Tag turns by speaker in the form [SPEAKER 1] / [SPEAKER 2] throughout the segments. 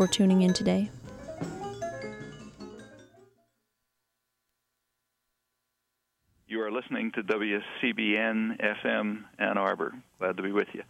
[SPEAKER 1] for tuning in today.
[SPEAKER 2] You are listening to WCBN FM Ann Arbor. Glad to be with you.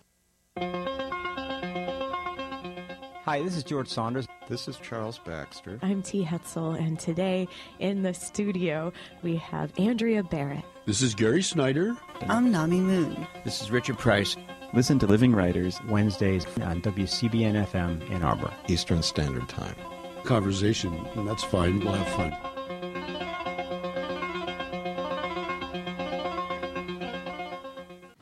[SPEAKER 3] Hi, this is George Saunders.
[SPEAKER 4] This is Charles Baxter.
[SPEAKER 5] I'm T. Hetzel, and today in the studio we have Andrea Barrett.
[SPEAKER 6] This is Gary Snyder.
[SPEAKER 7] I'm Nami Mun.
[SPEAKER 8] This is Richard Price.
[SPEAKER 3] Listen to Living Writers Wednesdays on WCBN FM Ann Arbor.
[SPEAKER 4] Eastern Standard Time.
[SPEAKER 6] Conversation, and that's fine. We'll have fun.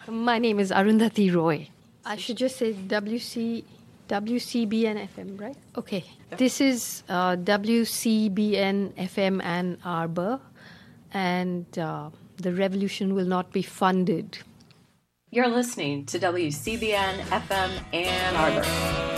[SPEAKER 9] My name is Arundhati Roy. I should just say WC, WCBN FM, right? Okay. This is uh, WCBN FM Ann Arbor, and uh, the revolution will not be funded.
[SPEAKER 10] You're listening to WCBN FM Ann Arbor.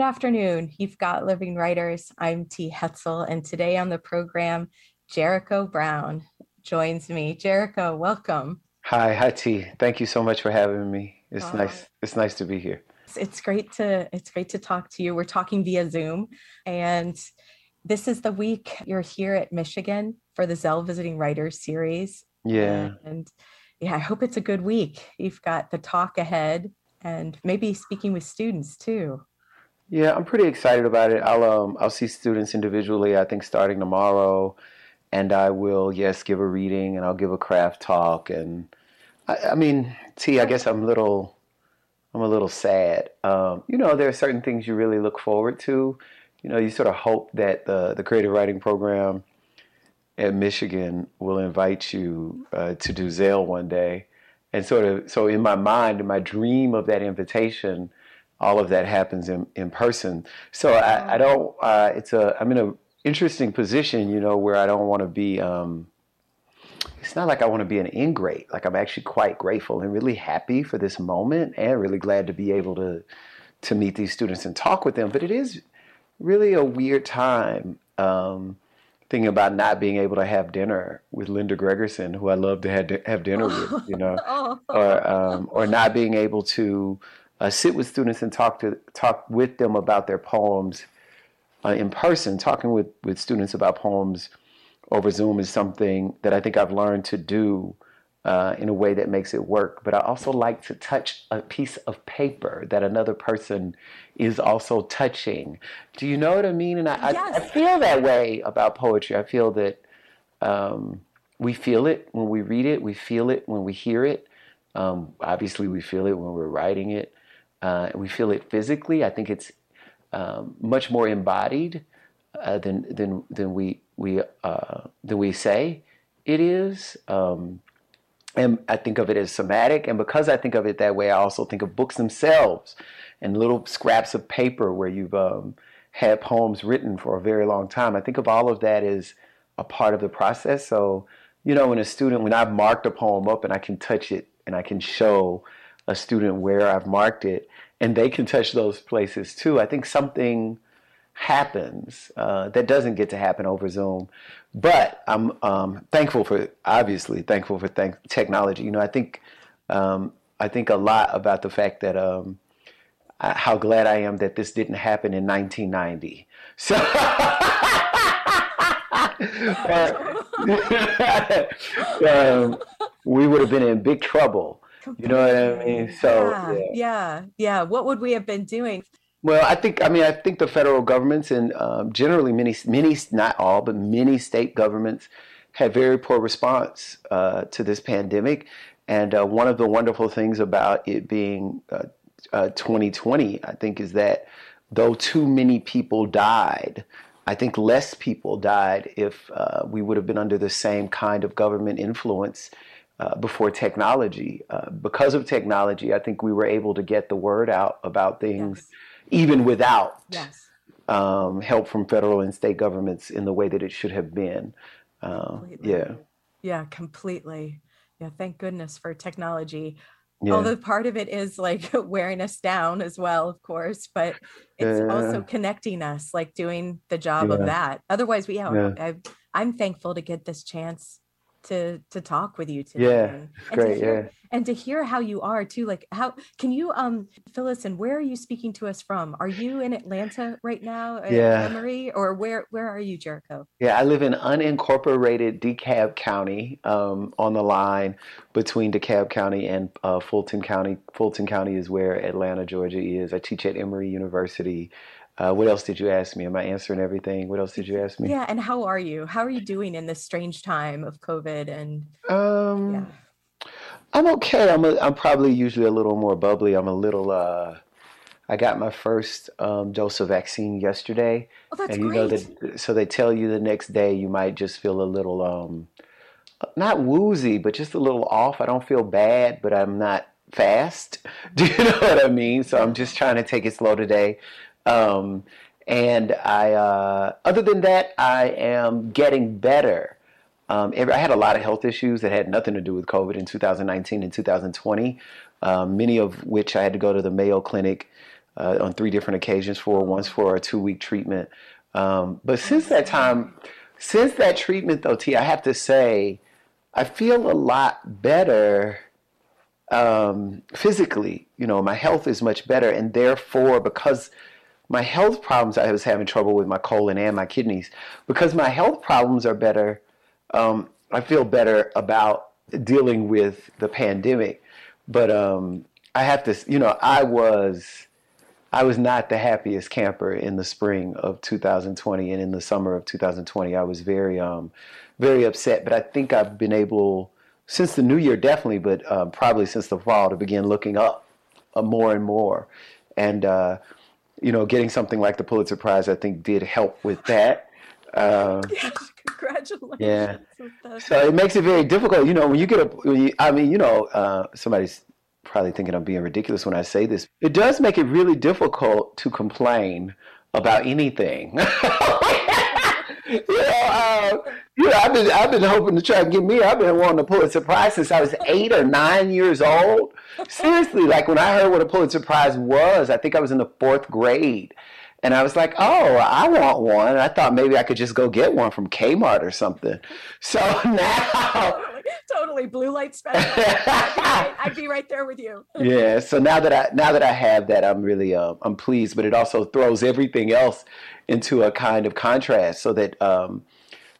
[SPEAKER 5] Good afternoon. You've got Living Writers. I'm T. Hetzel, and today on the program, Jericho Brown joins me. Jericho, welcome.
[SPEAKER 11] Hi, hi T. Thank you so much for having me. It's
[SPEAKER 5] Aw.
[SPEAKER 11] nice. It's nice to be here.
[SPEAKER 5] It's- It's great to it's great to talk to you. We're talking via Zoom, and this is the week you're here at Michigan for the Zell Visiting Writers series.
[SPEAKER 11] Yeah.
[SPEAKER 5] And yeah, I hope it's a good week. You've got the talk ahead, and maybe speaking with students too.
[SPEAKER 11] Yeah, I'm pretty excited about it. I'll um I'll see students individually. I think starting tomorrow, and I will yes give a reading and I'll give a craft talk and I, I mean T. I guess I'm a little I'm a little sad. Um, you know, there are certain things you really look forward to. You know, you sort of hope that the the creative writing program at Michigan will invite you uh, to do Zell one day, and sort of so in my mind, in my dream of that invitation all of that happens in, in person. So I, I don't. Uh, it's a. I'm in an interesting position, you know, where I don't want to be. Um, it's not like I want to be an ingrate. Like I'm actually quite grateful and really happy for this moment, and really glad to be able to to meet these students and talk with them. But it is really a weird time. Um, thinking about not being able to have dinner with Linda Gregerson, who I love to have, have dinner with, you know, or um, or not being able to uh, sit with students and talk to talk with them about their poems uh, in person. Talking with with students about poems over Zoom is something that I think I've learned to do uh, in a way that makes it work. But I also like to touch a piece of paper that another person is also touching. Do you know what I mean? And I, I, I feel that way about poetry. I feel that um, we feel it when we read it, we feel it when we hear it. Um, obviously, we feel it when we're writing it. Uh, we feel it physically. I think it's um, much more embodied uh, than than than we we uh, than we say it is. Um, and I think of it as somatic. And because I think of it that way, I also think of books themselves and little scraps of paper where you've um, had poems written for a very long time. I think of all of that as a part of the process. So, you know, when a student, when I've marked a poem up and I can touch it and I can show a student where I've marked it and they can touch those places too, I think something happens uh, that doesn't get to happen over Zoom. But I'm um, thankful for, obviously, thankful for thank- technology. You know, I think um, I think a lot about the fact that um, I, how glad I am that this didn't happen in 1990. So. um, we would have been in big trouble. You know what I mean? So
[SPEAKER 5] yeah,
[SPEAKER 11] yeah.
[SPEAKER 5] yeah, yeah. What would we have been doing?
[SPEAKER 11] Well, I think I mean I think the federal governments and um, generally many many not all but many state governments had very poor response uh, to this pandemic, and uh, one of the wonderful things about it being uh, uh, 2020, I think, is that though too many people died, I think less people died if uh, we would have been under the same kind of government influence uh, before technology. Uh, because of technology, I think we were able to get the word out about things
[SPEAKER 5] Yes.
[SPEAKER 11] even without
[SPEAKER 5] Yes.
[SPEAKER 11] um, help from federal and state governments in the way that it should have been. Um, yeah,
[SPEAKER 5] Yeah, completely. Yeah, thank goodness for technology.
[SPEAKER 11] yeah,
[SPEAKER 5] Although part of it is like wearing us down as well, of course, but it's also connecting us, like doing the job of that. Otherwise, we yeah,
[SPEAKER 11] Yeah.
[SPEAKER 5] I, I'm thankful to get this chance to to talk with you today.
[SPEAKER 11] yeah.
[SPEAKER 5] and-
[SPEAKER 11] It's
[SPEAKER 5] and to
[SPEAKER 11] great.
[SPEAKER 5] hear-
[SPEAKER 11] Yeah.
[SPEAKER 5] and to hear how you are too like how can you um us in where are you speaking to us from are you in atlanta right now uh,
[SPEAKER 11] Yeah.
[SPEAKER 5] Emory, or where where are you jericho
[SPEAKER 11] Yeah, I live in unincorporated DeKalb County, um, on the line between DeKalb County and uh, Fulton County. Fulton County is where Atlanta, Georgia is. I teach at Emory University. Uh, what else did you ask me? Am I answering everything? What else did you ask me?
[SPEAKER 5] yeah and how are you how are you doing in this strange time of covid and
[SPEAKER 11] Um,
[SPEAKER 5] yeah
[SPEAKER 11] I'm okay. I'm a, I'm probably usually a little more bubbly. I'm a little. Uh, I got my first um, dose of vaccine yesterday.
[SPEAKER 5] oh that's
[SPEAKER 11] and you know
[SPEAKER 5] great
[SPEAKER 11] that so they tell you the next day you might just feel a little um not woozy but just a little off i don't feel bad but i'm not fast do you know what i mean so i'm just trying to take it slow today um and i uh other than that i am getting better um, I had a lot of health issues that had nothing to do with COVID in 2019 and 2020, um, many of which I had to go to the Mayo Clinic uh, on three different occasions for, once for a two week treatment. Um, but since that time, since that treatment, though, T, I have to say, I feel a lot better um, physically. You know, my health is much better, and therefore, because my health problems, I was having trouble with my colon and my kidneys. Because my health problems are better, um, I feel better about dealing with the pandemic. But um, I have to, you know, I was, I was not the happiest camper in the spring of 2020 and in the summer of 2020. I was very, um, very upset. But I think I've been able, since the new year, definitely, but um, probably since the fall, to begin looking up uh, more and more. And, uh, you know, getting something like the Pulitzer Prize, I think, did help with that. Um,
[SPEAKER 5] yes congratulations
[SPEAKER 11] Yeah. so it makes it very difficult. You know, when you get a, when you, I mean, you know, uh, somebody's probably thinking I'm being ridiculous when I say this. It does make it really difficult to complain about anything. you know, uh, you know, I've been, I've been hoping to try to get me. I've been wanting a Pulitzer Prize since I was eight or nine years old. Seriously, like when I heard what a Pulitzer Prize was, I think I was in the fourth grade. And I was like, oh, I want one. And I thought maybe I could just go get one from Kmart or something. So now,
[SPEAKER 5] totally, blue light special I'd be, right, I'd be right there with you
[SPEAKER 11] yeah. So now that I now that I have that, I'm really uh, I'm pleased. But it also throws everything else into a kind of contrast, so that um,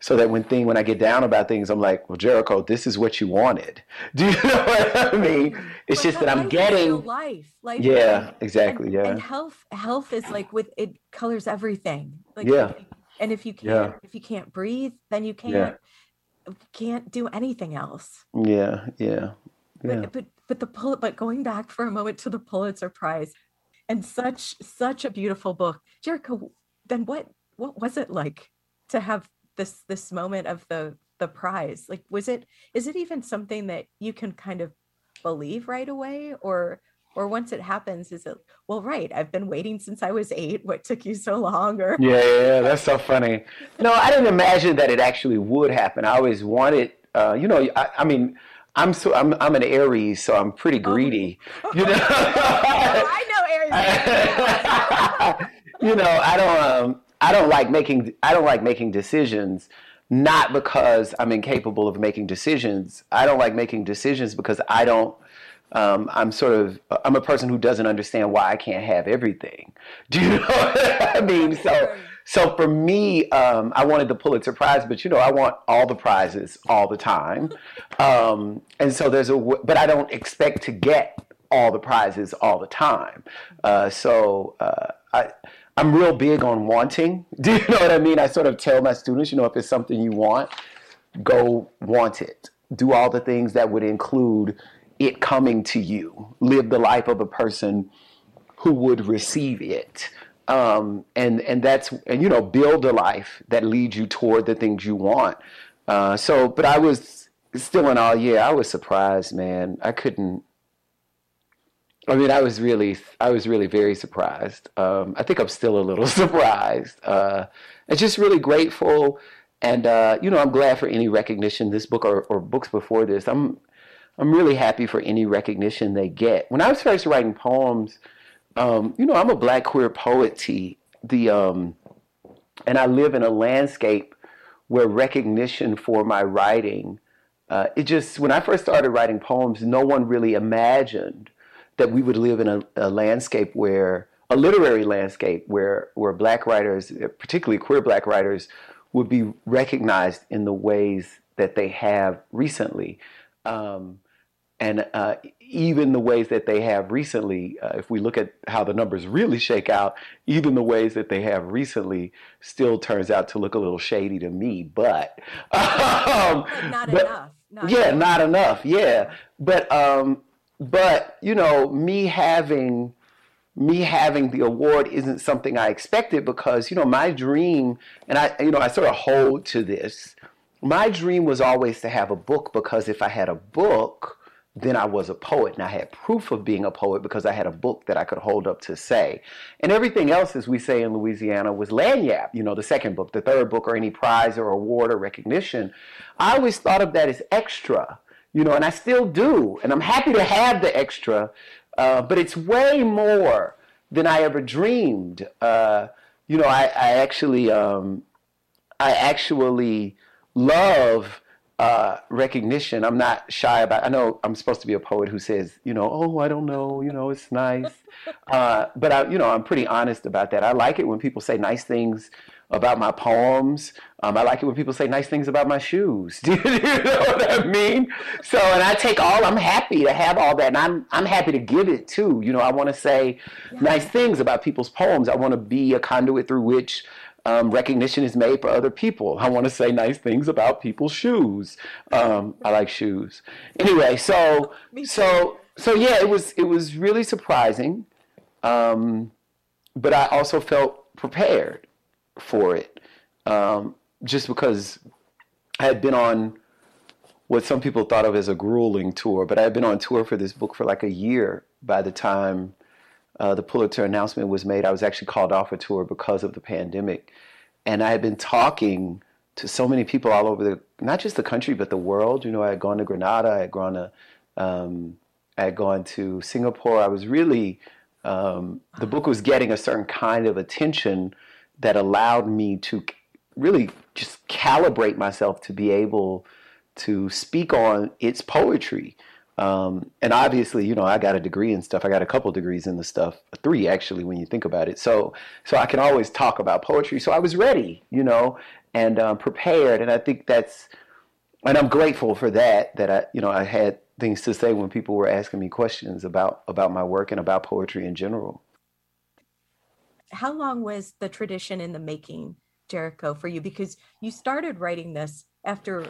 [SPEAKER 11] so that when thing when I get down about things, I'm like, well, Jericho, this is what you wanted. Do you know what I mean? It's
[SPEAKER 5] But
[SPEAKER 11] just that I'm
[SPEAKER 5] life is still
[SPEAKER 11] getting.
[SPEAKER 5] life life
[SPEAKER 11] Yeah, exactly.
[SPEAKER 5] and,
[SPEAKER 11] Yeah.
[SPEAKER 5] and health health is like with it colors everything like
[SPEAKER 11] Yeah.
[SPEAKER 5] and if you can't
[SPEAKER 11] Yeah.
[SPEAKER 5] if you can't breathe then you can't
[SPEAKER 11] Yeah.
[SPEAKER 5] Can't do anything else
[SPEAKER 11] Yeah. Yeah. Yeah.
[SPEAKER 5] but but but the pull but going back for a moment to the pulitzer prize and such such a beautiful book jericho then what what was it like to have this this moment of the the prize like was it is it even something that you can kind of believe right away or or once it happens is it well right i've been waiting since i was eight what took you so long or
[SPEAKER 11] Yeah, yeah, yeah, that's so funny. No, I didn't imagine that it actually would happen. I always wanted, uh, you know, I, I mean, I'm so I'm I'm an Aries, so I'm pretty greedy. You know,
[SPEAKER 5] i know aries
[SPEAKER 11] you know, I don't um, I don't like making I don't like making decisions. Not because I'm incapable of making decisions. I don't like making decisions because I don't. Um, I'm sort of I'm a person who doesn't understand why I can't have everything. Do you know what I mean? So so for me, um, I wanted the Pulitzer Prize, but you know, I want all the prizes all the time. Um, and so there's a but I don't expect to get all the prizes all the time. Uh, so uh, I, I'm real big on wanting. Do you know what I mean? I sort of tell my students, you know, if it's something you want, go want it. Do all the things that would include it coming to you. Live the life of a person who would receive it. Um, and and that's and you know build a life that leads you toward the things you want. Uh, so, but I was still in all year, I was surprised, man. I couldn't. I mean, I was really, I was really very surprised. Um, I think I'm still a little surprised. Uh, and just really grateful, and uh, you know, I'm glad for any recognition this book or, or books before this. I'm, I'm really happy for any recognition they get. When I was first writing poems, um, you know, I'm a black queer poet. T. The um, and I live in a landscape where recognition for my writing. Uh, it just when I first started writing poems, no one really imagined that we would live in a, a landscape where a literary landscape where where black writers, particularly queer black writers, would be recognized in the ways that they have recently. Um, and uh, even the ways that they have recently, uh, if we look at how the numbers really shake out, even the ways that they have recently still turns out to look a little shady to me. But, um,
[SPEAKER 5] not
[SPEAKER 11] but,
[SPEAKER 5] enough. Not
[SPEAKER 11] yeah,
[SPEAKER 5] enough.
[SPEAKER 11] not enough. Yeah, but um, but you know, me having me having the award isn't something I expected because you know my dream, and I you know I sort of hold to this. My dream was always to have a book because if I had a book, then I was a poet and I had proof of being a poet because I had a book that I could hold up to say. And everything else, as we say in Louisiana, was lagniappe, you know, the second book, the third book, or any prize or award or recognition. I always thought of that as extra, you know, and I still do. And I'm happy to have the extra, uh, but it's way more than I ever dreamed. Uh, you know, I, I actually, um, I actually love uh, recognition. I'm not shy about. I know I'm supposed to be a poet who says, you know, oh, I don't know, you know, it's nice. Uh, but I, you know, I'm pretty honest about that. I like it when people say nice things about my poems. Um, I like it when people say nice things about my shoes. Do you know what I mean? So, and I take all. I'm happy to have all that, and I'm I'm happy to give it too. You know, I want to say nice things about people's poems. I want to be a conduit through which um, recognition is made for other people. I want to say nice things about people's shoes. Um, I like shoes. Anyway, so so so yeah, it was it was really surprising, um, but I also felt prepared for it, um, just because I had been on what some people thought of as a grueling tour, but I had been on tour for this book for like a year by the time uh, the Pulitzer announcement was made, I was actually called off a tour because of the pandemic. And I had been talking to so many people all over the, not just the country, but the world. You know, I had gone to Grenada, I had gone to, um, I had gone to Singapore. I was really, um, the book was getting a certain kind of attention that allowed me to really just calibrate myself to be able to speak on its poetry. Um, and obviously, you know, I got a degree and stuff. I got a couple degrees in the stuff, three actually, when you think about it. So, so I can always talk about poetry. So I was ready, you know, and um, prepared. And I think that's, and I'm grateful for that. That I, you know, I had things to say when people were asking me questions about about my work and about poetry in general.
[SPEAKER 5] How long was the tradition in the making, Jericho, for you? Because you started writing this after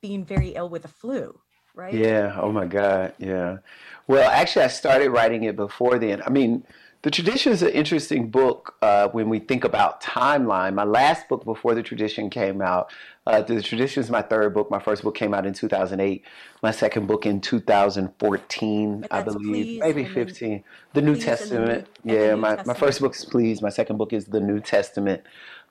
[SPEAKER 5] being very ill with a flu right?
[SPEAKER 11] Yeah. Oh my God. Yeah. Well, actually, I started writing it before then. I mean, the tradition is an interesting book uh, when we think about timeline. My last book before the tradition came out, uh, the tradition is my third book. My first book came out in 2008. My second book in 2014, I believe, maybe 15. The New Testament. The New, yeah, New my, Testament. my first book is Please. My second book is The New Testament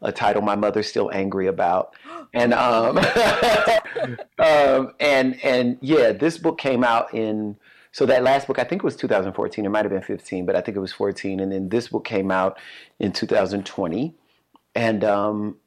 [SPEAKER 11] a title my mother's still angry about. And um, um, and and yeah, this book came out in so that last book I think it was 2014. It might have been 15, but I think it was 14. And then this book came out in 2020, and um,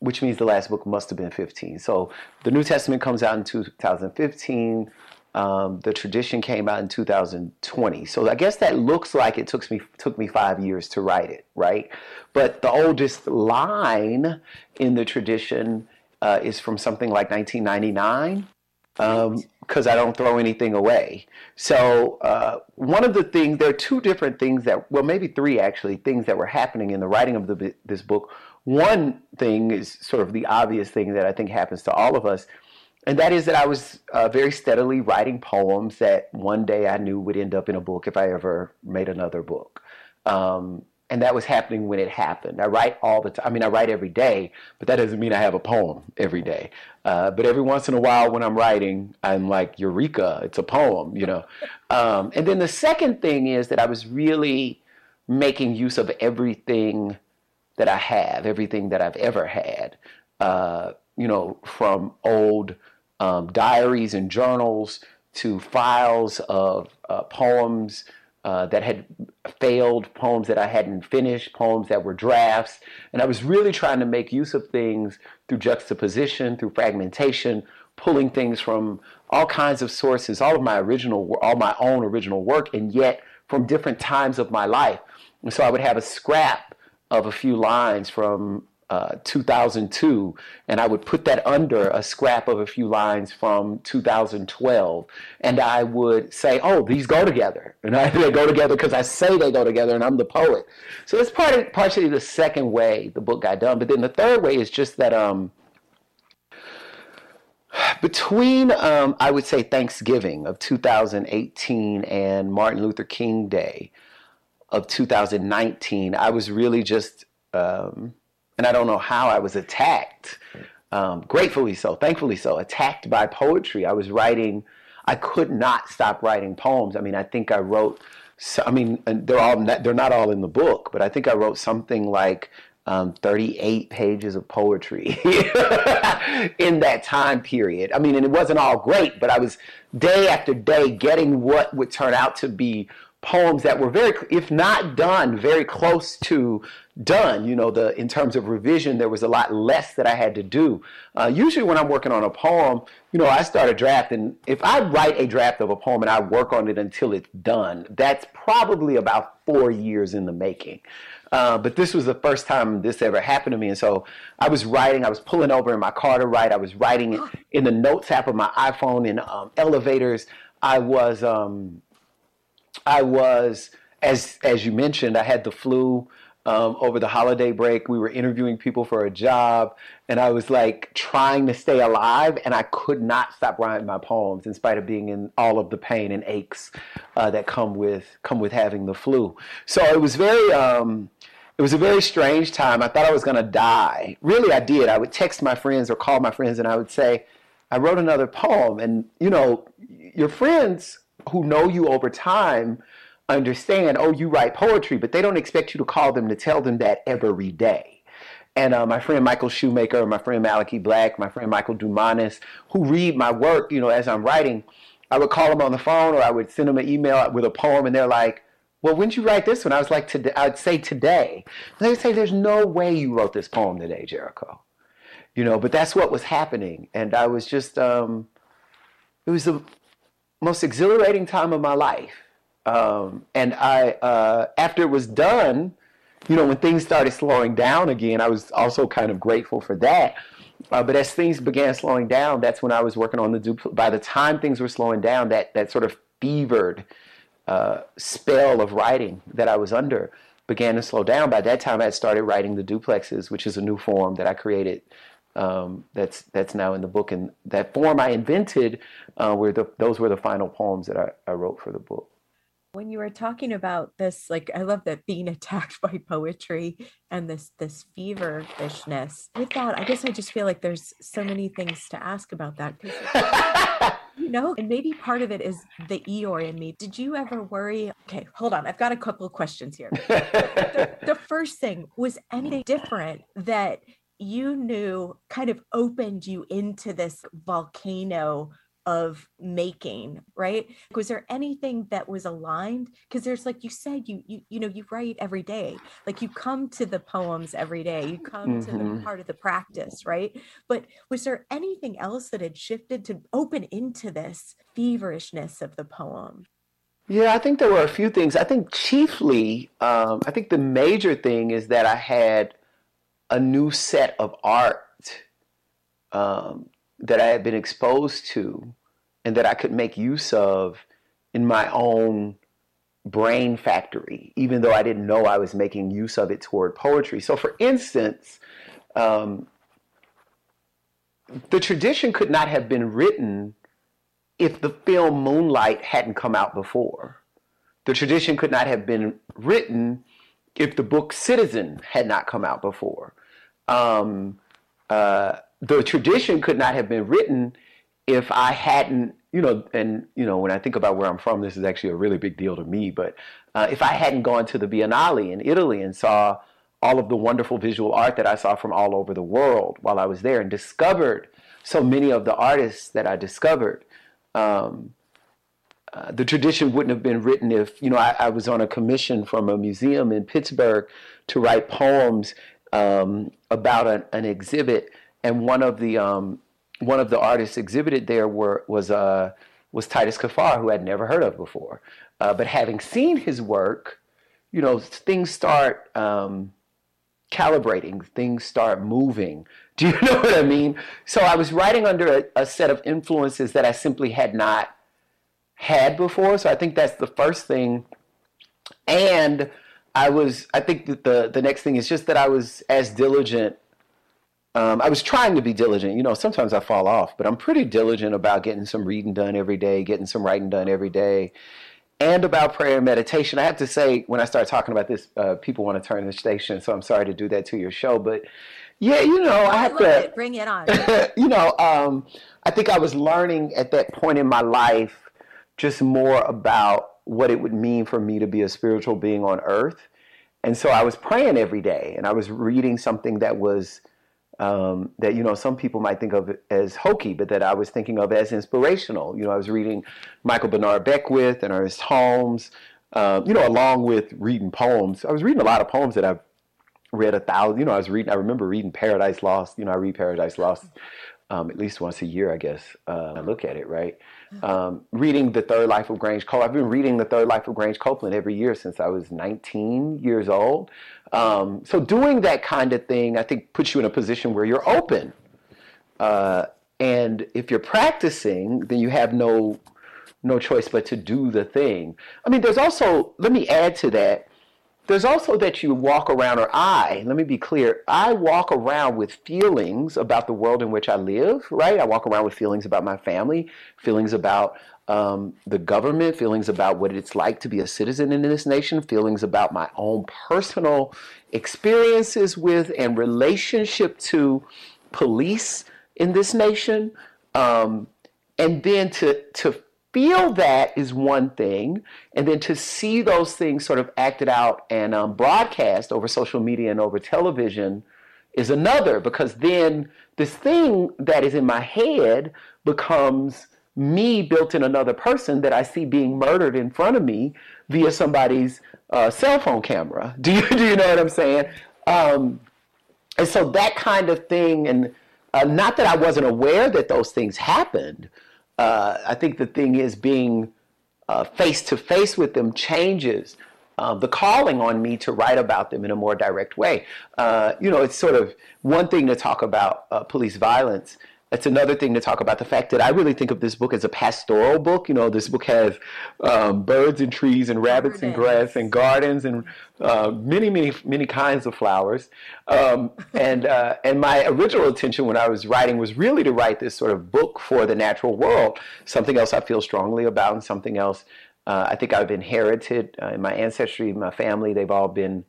[SPEAKER 11] which means the last book must have been 15. So the New Testament comes out in 2015. Um, the tradition came out in 2020. So I guess that looks like it took me took me five years to write it, right? But the oldest line in the tradition uh, is from something like 1999, because um, I don't throw anything away. So uh, one of the things, there are two different things that, well, maybe three actually, things that were happening in the writing of the, this book. One thing is sort of the obvious thing that I think happens to all of us and that is that I was uh, very steadily writing poems that one day I knew would end up in a book if I ever made another book. Um, and that was happening when it happened. I write all the time. I mean, I write every day, but that doesn't mean I have a poem every day. Uh, but every once in a while, when I'm writing, I'm like, Eureka! It's a poem, you know. um, and then the second thing is that I was really making use of everything that I have, everything that I've ever had. Uh, you know, from old um, diaries and journals to files of uh, poems uh, that had failed, poems that I hadn't finished, poems that were drafts. And I was really trying to make use of things through juxtaposition, through fragmentation, pulling things from all kinds of sources, all of my original, all my own original work, and yet from different times of my life. And so I would have a scrap of a few lines from uh, 2002, and I would put that under a scrap of a few lines from 2012, and I would say, "Oh, these go together," and I, they go together because I say they go together, and I'm the poet. So that's part of, partially the second way the book got done. But then the third way is just that um, between um, I would say Thanksgiving of 2018 and Martin Luther King Day of 2019, I was really just um, and I don't know how I was attacked. Um, gratefully so, thankfully so, attacked by poetry. I was writing. I could not stop writing poems. I mean, I think I wrote. I mean, they're all they're not all in the book, but I think I wrote something like um, 38 pages of poetry in that time period. I mean, and it wasn't all great, but I was day after day getting what would turn out to be poems that were very, if not done, very close to done. You know, the in terms of revision, there was a lot less that I had to do. Uh, usually, when I'm working on a poem, you know, I start a draft, and if I write a draft of a poem and I work on it until it's done, that's probably about four years in the making. Uh, but this was the first time this ever happened to me. And so I was writing, I was pulling over in my car to write. I was writing in the notes app of my iPhone in um, elevators. I was, um, I was, as, as you mentioned, I had the flu um, over the holiday break. We were interviewing people for a job, and I was like trying to stay alive, and I could not stop writing my poems in spite of being in all of the pain and aches uh, that come with come with having the flu. So it was very. Um, it was a very strange time. I thought I was going to die. Really, I did. I would text my friends or call my friends, and I would say, "I wrote another poem." And you know, your friends who know you over time understand, oh, you write poetry, but they don't expect you to call them to tell them that every day. And uh, my friend Michael Shewmaker, my friend Malachi Black, my friend Michael Dumanis, who read my work, you know, as I'm writing, I would call them on the phone or I would send them an email with a poem, and they're like, well, when did you write this one? I was like, today. I'd say today. And they'd say, there's no way you wrote this poem today, Jericho. You know, but that's what was happening. And I was just, um, it was the most exhilarating time of my life um, and I, uh, after it was done, you know, when things started slowing down again, I was also kind of grateful for that. Uh, but as things began slowing down, that's when I was working on the dupl. By the time things were slowing down, that that sort of fevered uh, spell of writing that I was under began to slow down. By that time, I had started writing the duplexes, which is a new form that I created. Um, that's that's now in the book, and that form I invented uh, were the those were the final poems that I, I wrote for the book.
[SPEAKER 5] When you were talking about this like i love that being attacked by poetry and this this feverishness. With that i guess i just feel like there's so many things to ask about that. You know and maybe part of it is the eeyore in me. Did you ever worry okay hold on i've got a couple of questions here. The, the first thing was anything different that you knew kind of opened you into this volcano of making right was there anything that was aligned because there's like you said you you you know you write every day like you come to the poems every day you come mm-hmm. to the mm-hmm. part of the practice right but was there anything else that had shifted to open into this feverishness of the poem
[SPEAKER 11] yeah, I think there were a few things. I think chiefly, um, I think the major thing is that I had a new set of art um, that I had been exposed to and that I could make use of in my own brain factory, even though I didn't know I was making use of it toward poetry. So, for instance, um, the tradition could not have been written if the film Moonlight hadn't come out before. The tradition could not have been written if the book Citizen had not come out before. Um, uh, the tradition could not have been written if I hadn't, you know, and you know, when I think about where I'm from, this is actually a really big deal to me. But uh, if I hadn't gone to the Biennale in Italy and saw all of the wonderful visual art that I saw from all over the world while I was there, and discovered so many of the artists that I discovered. Um, uh, the tradition wouldn't have been written if you know I, I, was on a commission from a museum in Pittsburgh to write poems um, about an, an, exhibit, and one of the um, one of the artists exhibited there were was uh, was Titus Kaphar, who I'd never heard of before, uh, but having seen his work, you know things start um, calibrating, things start moving. Do you know what I mean? So I was writing under a, a set of influences that I simply had not had before. So I think that's the first thing. And I was, I think that the, the next thing is just that I was as diligent. Um, I was trying to be diligent. You know, sometimes I fall off, but I'm pretty diligent about getting some reading done every day, getting some writing done every day, and about prayer and meditation. I have to say, when I start talking about this, uh, people want to turn the station. So I'm sorry to do that to your show, but yeah, you know, I, I have to
[SPEAKER 5] it. bring it on.
[SPEAKER 11] you know, um, I think I was learning at that point in my life just more about what it would mean for me to be a spiritual being on earth. And so I was praying every day and I was reading something that was, um, that, you know, some people might think of as hokey, but that I was thinking of as inspirational. You know, I was reading Michael Bernard Beckwith and Ernest Holmes, um, you know, along with reading poems. I was reading a lot of poems that I've read a thousand, you know, I was reading, I remember reading Paradise Lost. You know, I read Paradise Lost um, at least once a year, I guess. Uh, I look at it, right? Um, reading The Third Life of Grange Copeland. I've been reading The Third Life of Grange Copeland every year since I was 19 years old. Um, so doing that kind of thing, I think, puts you in a position where you're open. Uh, and if you're practicing, then you have no no choice but to do the thing. I mean, there's also, let me add to that, there's also that you walk around, or I, let me be clear, I walk around with feelings about the world in which I live, right? I walk around with feelings about my family, feelings about um, the government, feelings about what it's like to be a citizen in this nation, feelings about my own personal experiences with and relationship to police in this nation. Um, and then to, to feel that is one thing, and then to see those things sort of acted out and um, broadcast over social media and over television is another, because then this thing that is in my head becomes me built in another person that I see being murdered in front of me via somebody's uh, cell phone camera. Do you do you know what I'm saying? Um, and so that kind of thing, and uh, not that I wasn't aware that those things happened, uh, I think the thing is being face to face with them changes uh, the calling on me to write about them in a more direct way. Uh, you know, it's sort of one thing to talk about uh, police violence it's another thing to talk about the fact that I really think of this book as a pastoral book. You know, this book has um, birds and trees and rabbits and grass and gardens and uh, many, many, many kinds of flowers. Um, and uh, and my original intention when I was writing was really to write this sort of book for the natural world. Something else I feel strongly about, and something else uh, I think I've inherited uh, in my ancestry, my family. They've all been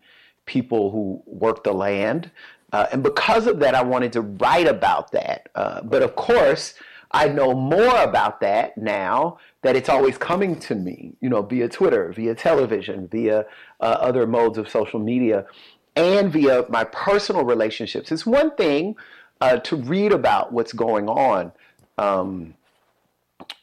[SPEAKER 11] people who work the land. Uh, and because of that, I wanted to write about that. Uh, but of course, I know more about that now that it's always coming to me, you know, via Twitter, via television, via uh, other modes of social media, and via my personal relationships. It's one thing uh, to read about what's going on. Um,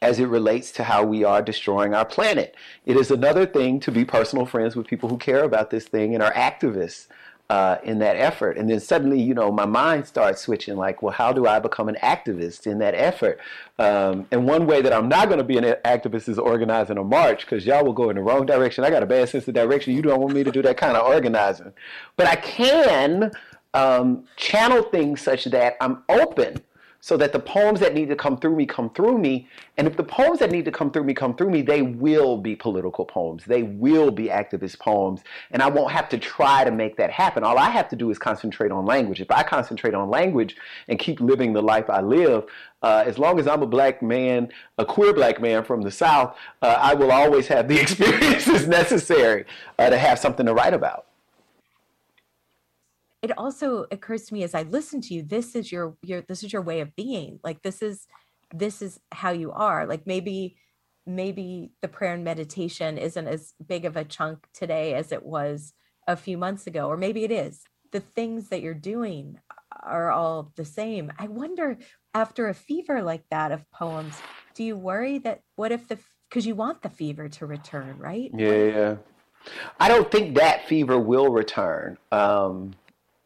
[SPEAKER 11] as it relates to how we are destroying our planet. It is another thing to be personal friends with people who care about this thing and are activists uh, in that effort. And then suddenly, you know, my mind starts switching like, well, how do I become an activist in that effort? Um, and one way that I'm not going to be an activist is organizing a march because y'all will go in the wrong direction. I got a bad sense of direction. You don't want me to do that kind of organizing. But I can um, channel things such that I'm open so that the poems that need to come through me come through me. And if the poems that need to come through me come through me, they will be political poems. They will be activist poems. And I won't have to try to make that happen. All I have to do is concentrate on language. If I concentrate on language and keep living the life I live, uh, as long as I'm a black man, a queer black man from the South, uh, I will always have the experiences necessary uh, to have something to write about.
[SPEAKER 5] It also occurs to me as I listen to you, this is your your this is your way of being. Like this is this is how you are. Like maybe maybe the prayer and meditation isn't as big of a chunk today as it was a few months ago, or maybe it is. The things that you're doing are all the same. I wonder after a fever like that of poems, do you worry that what if the because you want the fever to return, right?
[SPEAKER 11] Yeah, yeah. I don't think that fever will return, um,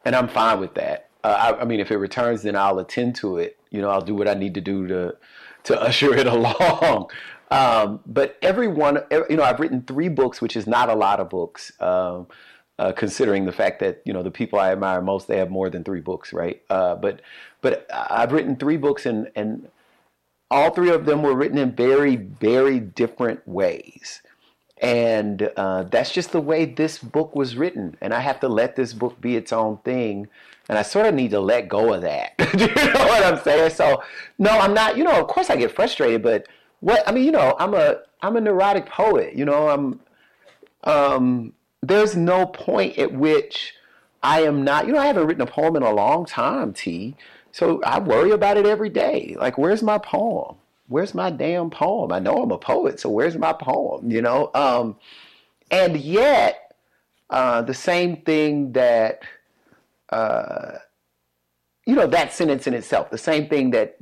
[SPEAKER 11] and I'm fine with that. Uh, I, I, mean, if it returns, then I'll attend to it. You know, I'll do what I need to do to to usher it along. Um, but everyone, you know, I've written three books, which is not a lot of books, um, uh, considering the fact that you know the people I admire most they have more than three books, right? Uh, but but I've written three books, and and all three of them were written in very very different ways. And uh, that's just the way this book was written. And I have to let this book be its own thing. And I sort of need to let go of that. You know what I'm saying? So, no, I'm not, you know, of course I get frustrated, but what, I mean, you know, I'm a, I'm a neurotic poet, you know, I'm, um, there's no point at which I am not, you know, I haven't written a poem in a long time, T. So I worry about it every day. Like, where's my poem? Where's my damn poem? I know I'm a poet, so where's my poem? You know, um, and yet uh, the same thing that uh, you know that sentence in itself, the same thing that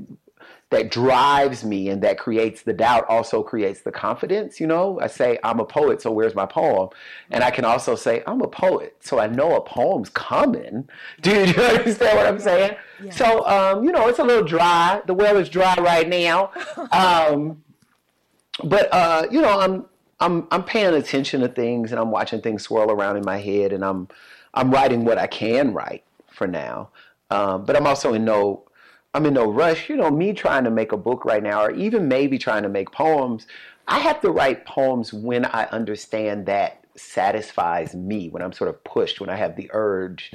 [SPEAKER 11] that drives me and that creates the doubt also creates the confidence you know? I say i'm a poet so where's my poem? And i can also say i'm a poet so i know a poem's coming. Do you, do you understand what i'm saying? Yeah. so um, you know it's a little dry. The well is dry right now. Um, but uh, you know i'm i'm i'm paying attention to things and i'm watching things swirl around in my head and i'm i'm writing what i can write for now. Um, but i'm also in no I'm in no rush. You know, me trying to make a book right now, or even maybe trying to make poems, I have to write poems when I understand that satisfies me, when I'm sort of pushed, when I have the urge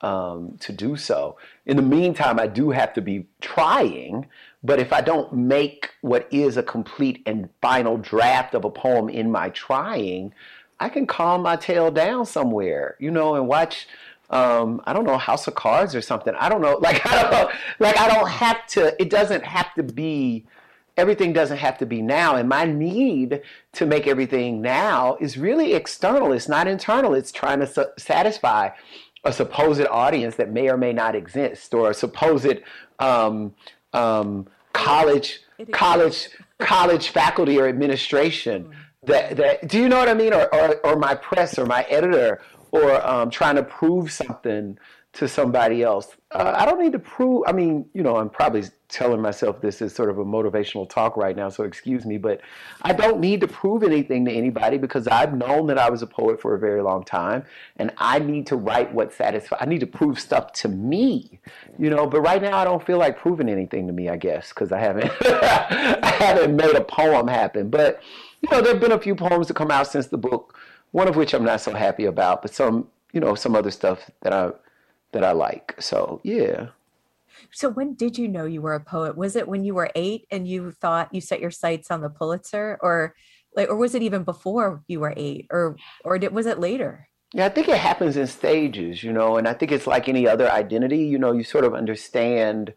[SPEAKER 11] um, to do so. In the meantime, I do have to be trying, but if I don't make what is a complete and final draft of a poem in my trying, I can calm my tail down somewhere, you know, and watch um, I don't know, House of Cards or something. I don't know. Like I don't. Like I don't have to. It doesn't have to be. Everything doesn't have to be now. And my need to make everything now is really external. It's not internal. It's trying to su- satisfy a supposed audience that may or may not exist, or a supposed um, um, college college college faculty or administration. Mm. That, that do you know what I mean? Or, or, or my press or my editor or um, trying to prove something to somebody else. Uh, I don't need to prove. I mean, you know, I'm probably telling myself this is sort of a motivational talk right now, so excuse me, but I don't need to prove anything to anybody because I've known that I was a poet for a very long time, and I need to write what satisfies. I need to prove stuff to me, you know. But right now, I don't feel like proving anything to me. I guess because I haven't, I haven't made a poem happen. But you know, there have been a few poems that come out since the book one of which I'm not so happy about, but some, you know, some other stuff that I that I like. So yeah.
[SPEAKER 5] So when did you know you were a poet? Was it when you were eight and you thought you set your sights on the Pulitzer, or like, or was it even before you were eight, or or did, was it later?
[SPEAKER 11] Yeah, I think it happens in stages, you know, and I think it's like any other identity. You know, you sort of understand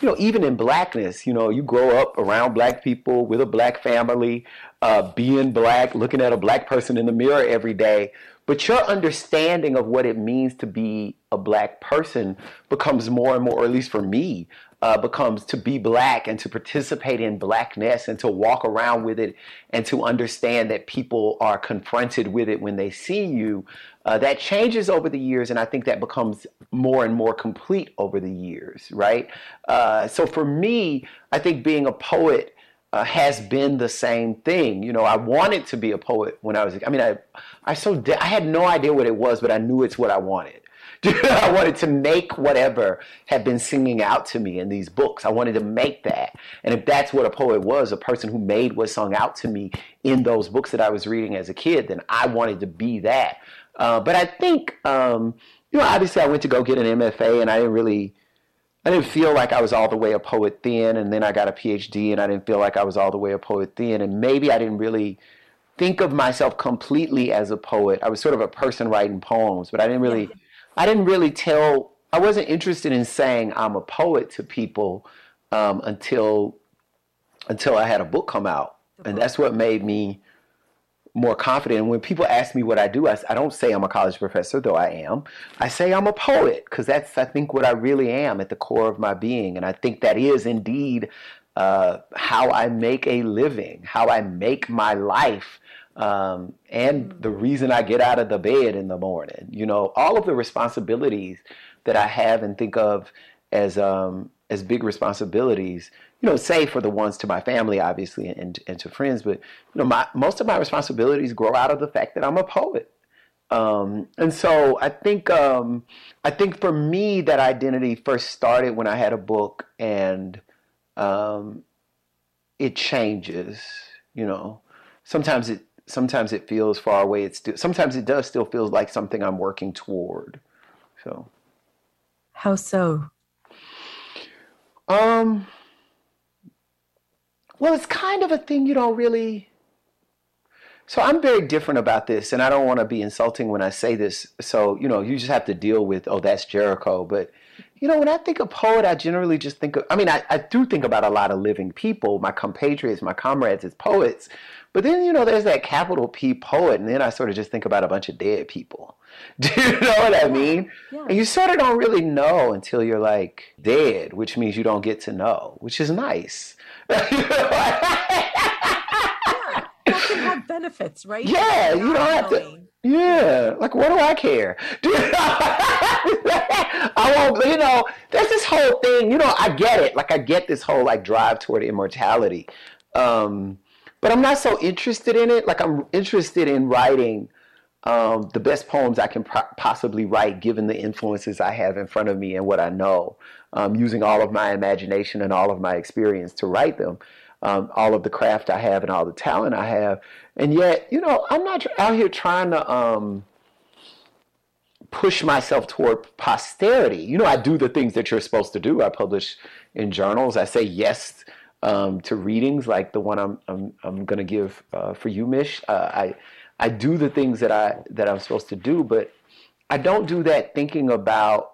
[SPEAKER 11] you know, even in blackness, you know, you grow up around black people with a black family, uh, being black, looking at a black person in the mirror every day. But your understanding of what it means to be a black person becomes more and more, or at least for me, uh, becomes to be black and to participate in blackness and to walk around with it and to understand that people are confronted with it when they see you. Uh, that changes over the years, and I think that becomes more and more complete over the years, right? Uh, so for me, I think being a poet uh, has been the same thing. You know, I wanted to be a poet when I was. I mean, I, I so de- I had no idea what it was, but I knew it's what I wanted. I wanted to make whatever had been singing out to me in these books. I wanted to make that. And if that's what a poet was, a person who made what sung out to me in those books that I was reading as a kid, then I wanted to be that. Uh, but I think, um, you know, obviously I went to go get an MFA and I didn't really, I didn't feel like I was all the way a poet then. And then I got a PhD and I didn't feel like I was all the way a poet then. And maybe I didn't really think of myself completely as a poet. I was sort of a person writing poems, but I didn't really. I didn't really tell. I wasn't interested in saying I'm a poet to people um, until until I had a book come out, and that's what made me more confident. And when people ask me what I do, I, I don't say I'm a college professor, though I am. I say I'm a poet because that's, I think, what I really am at the core of my being. And I think that is indeed uh, how I make a living, how I make my life. Um, and the reason I get out of the bed in the morning, you know, all of the responsibilities that I have and think of as um, as big responsibilities, you know, say for the ones to my family, obviously, and, and to friends, but, you know, my, most of my responsibilities grow out of the fact that I'm a poet. Um, and so I think, um, I think for me, that identity first started when I had a book and, um, it changes, you know, sometimes it, sometimes it feels far away. It's still, sometimes it does still feel like something I'm working toward. So.
[SPEAKER 5] How so?
[SPEAKER 11] Um, well, it's kind of a thing you don't really. So I'm very different about this, and I don't want to be insulting when I say this. So, you know, you just have to deal with, oh, that's Jericho. But, you know, when I think of poet, I generally just think of, I mean, I, I do think about a lot of living people, my compatriots, my comrades as poets. But then, you know, there's that capital P poet, and then I sort of just think about a bunch of dead people. Do you know what I mean?
[SPEAKER 5] Yeah.
[SPEAKER 11] And you sort of don't really know until you're like dead, which means you don't get to know, which is nice.
[SPEAKER 5] Yeah, that can have benefits, right?
[SPEAKER 11] Yeah, you don't have to. Yeah, like what do I care? I won't. You know, there's this whole thing. You know, I get it. Like I get this whole like drive toward immortality, um, but I'm not so interested in it. Like I'm interested in writing um, the best poems I can possibly write, given the influences I have in front of me and what I know, um, using all of my imagination and all of my experience to write them, um, all of the craft I have and all the talent I have. And yet, you know, I'm not out here trying to um, push myself toward posterity. You know, I do the things that you're supposed to do. I publish in journals. I say yes um, to readings like the one I'm I'm, I'm going to give uh, for you, Mish. Uh, I I do the things that I that I'm supposed to do, but I don't do that thinking about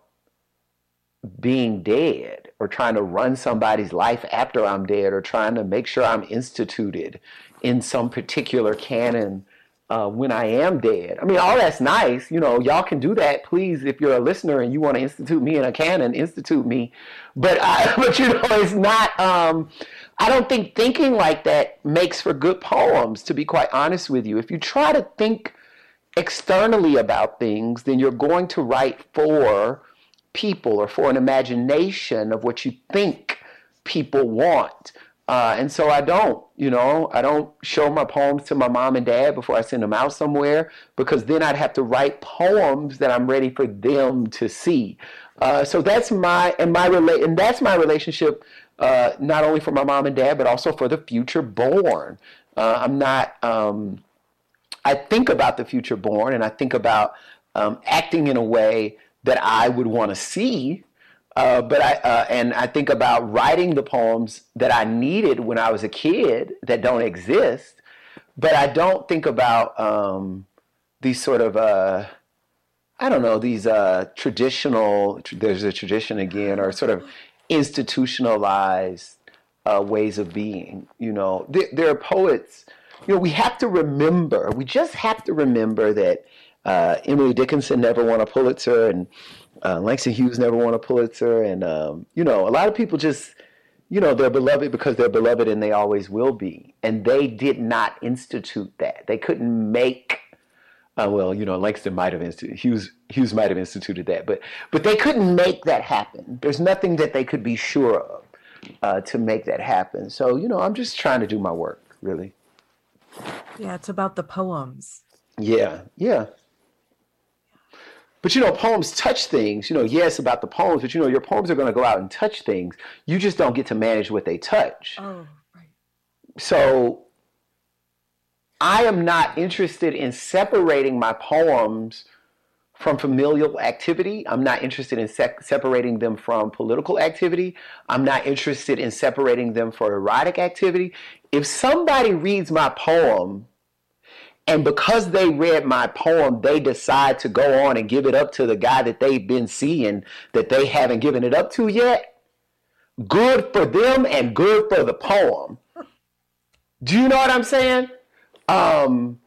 [SPEAKER 11] being dead or trying to run somebody's life after I'm dead or trying to make sure I'm instituted in some particular canon uh, when I am dead. I mean, all that's nice. You know, y'all can do that. Please, if you're a listener and you want to institute me in a canon, institute me. But I, but you know, it's not. Um, I don't think thinking like that makes for good poems. To be quite honest with you, if you try to think externally about things, then you're going to write for people or for an imagination of what you think people want. Uh, and so I don't, you know, I don't show my poems to my mom and dad before I send them out somewhere because then I'd have to write poems that I'm ready for them to see. Uh, so that's my and my rela- and that's my relationship uh, not only for my mom and dad but also for the future born. Uh, I'm not. Um, I think about the future born and I think about um, acting in a way that I would want to see uh, but I uh, and I think about writing the poems that I needed when I was a kid that don't exist. But I don't think about um, these sort of uh, I don't know these uh, traditional. There's a tradition again, or sort of institutionalized uh, ways of being. You know, there, there, are poets. You know, we have to remember. We just have to remember that uh, Emily Dickinson never won a Pulitzer, and uh, Langston Hughes never won a Pulitzer, and um, you know, a lot of people just, you know, they're beloved because they're beloved and they always will be. And they did not institute that. They couldn't make. Uh, well, you know, Langston might have instituted Hughes. Hughes might have instituted that, but but they couldn't make that happen. There's nothing that they could be sure of uh, to make that happen. So you know, I'm just trying to do my work, really.
[SPEAKER 5] Yeah, it's about the poems.
[SPEAKER 11] Yeah, yeah. But you know, poems touch things. You know, yes, about the poems, but you know, your poems are going to go out and touch things. You just don't get to manage what they touch.
[SPEAKER 5] Oh, right.
[SPEAKER 11] So I am not interested in separating my poems from familial activity. I'm not interested in se- separating them from political activity. I'm not interested in separating them for erotic activity. If somebody reads my poem And because they read my poem, they decide to go on and give it up to the guy that they've been seeing that they haven't given it up to yet. Good for them and good for the poem. Do you know what I'm saying? Um,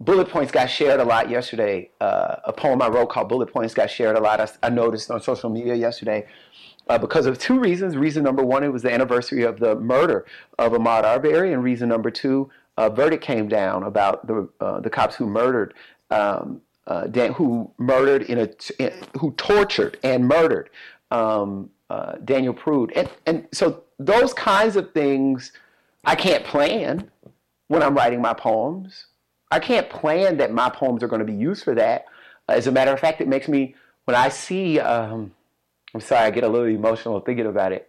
[SPEAKER 11] bullet points got shared a lot yesterday. Uh, a poem I wrote called Bullet Points got shared a lot. I, I noticed on social media yesterday uh, because of two reasons. Reason number one, it was the anniversary of the murder of Ahmaud Arbery, and reason number two, a verdict came down about the uh, the cops who murdered. Um, uh, Dan, who murdered in a in, who tortured and murdered um, uh, Daniel Prude, and and so those kinds of things I can't plan when I'm writing my poems. I can't plan that my poems are going to be used for that. As a matter of fact, it makes me when I see. Um, I'm sorry, I get a little emotional thinking about it.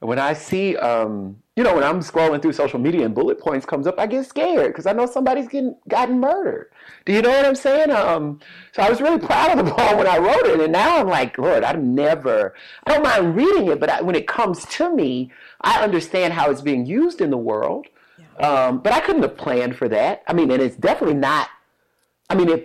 [SPEAKER 11] When I see, um, you know, when I'm scrolling through social media and bullet points comes up, I get scared because I know somebody's getting gotten murdered. Do you know what I'm saying? Um, so I was really proud of the poem when I wrote it, and now I'm like, Lord, I've never. I don't mind reading it, but I, when it comes to me, I understand how it's being used in the world. Um, but I couldn't have planned for that. I mean, and it's definitely not. I mean, if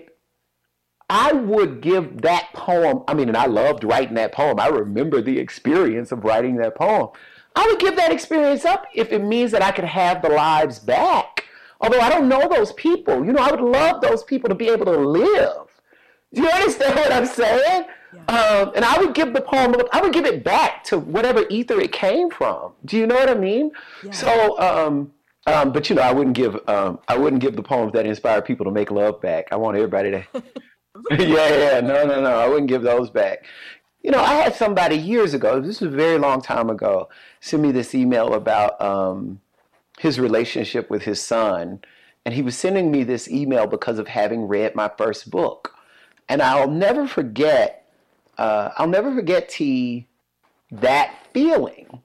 [SPEAKER 11] I would give that poem, I mean, and I loved writing that poem. I remember the experience of writing that poem. I would give that experience up if it means that I could have the lives back. Although I don't know those people. You know, I would love those people to be able to live. Do you understand what I'm saying? Yeah. Um, and I would give the poem, I would give it back to whatever ether it came from. Do you know what I mean? Yeah. So, um, um, but you know, I wouldn't give um, I wouldn't give the poems that inspire people to make love back. I want everybody to. yeah, yeah, no, no, no. I wouldn't give those back. You know, I had somebody years ago. This was a very long time ago. Send me this email about um, his relationship with his son, and he was sending me this email because of having read my first book, and I'll never forget. Uh, I'll never forget T that feeling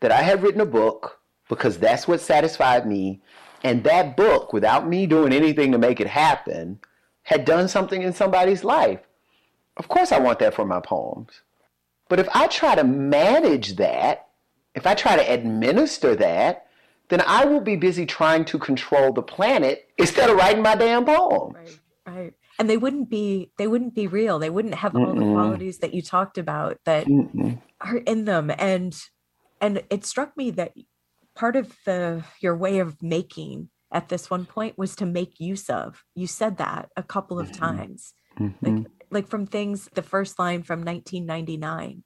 [SPEAKER 11] that I had written a book because that's what satisfied me. And that book, without me doing anything to make it happen, had done something in somebody's life. Of course, I want that for my poems. But if I try to manage that, if I try to administer that, then I will be busy trying to control the planet instead of writing my damn poems.
[SPEAKER 5] Right, right. And they wouldn't be they wouldn't be real. They wouldn't have all the qualities that you talked about that Mm-mm. are in them. And and it struck me that part of the your way of making at this one point was to make use of you said that a couple of mm-hmm. times mm-hmm. like like from things the first line from 1999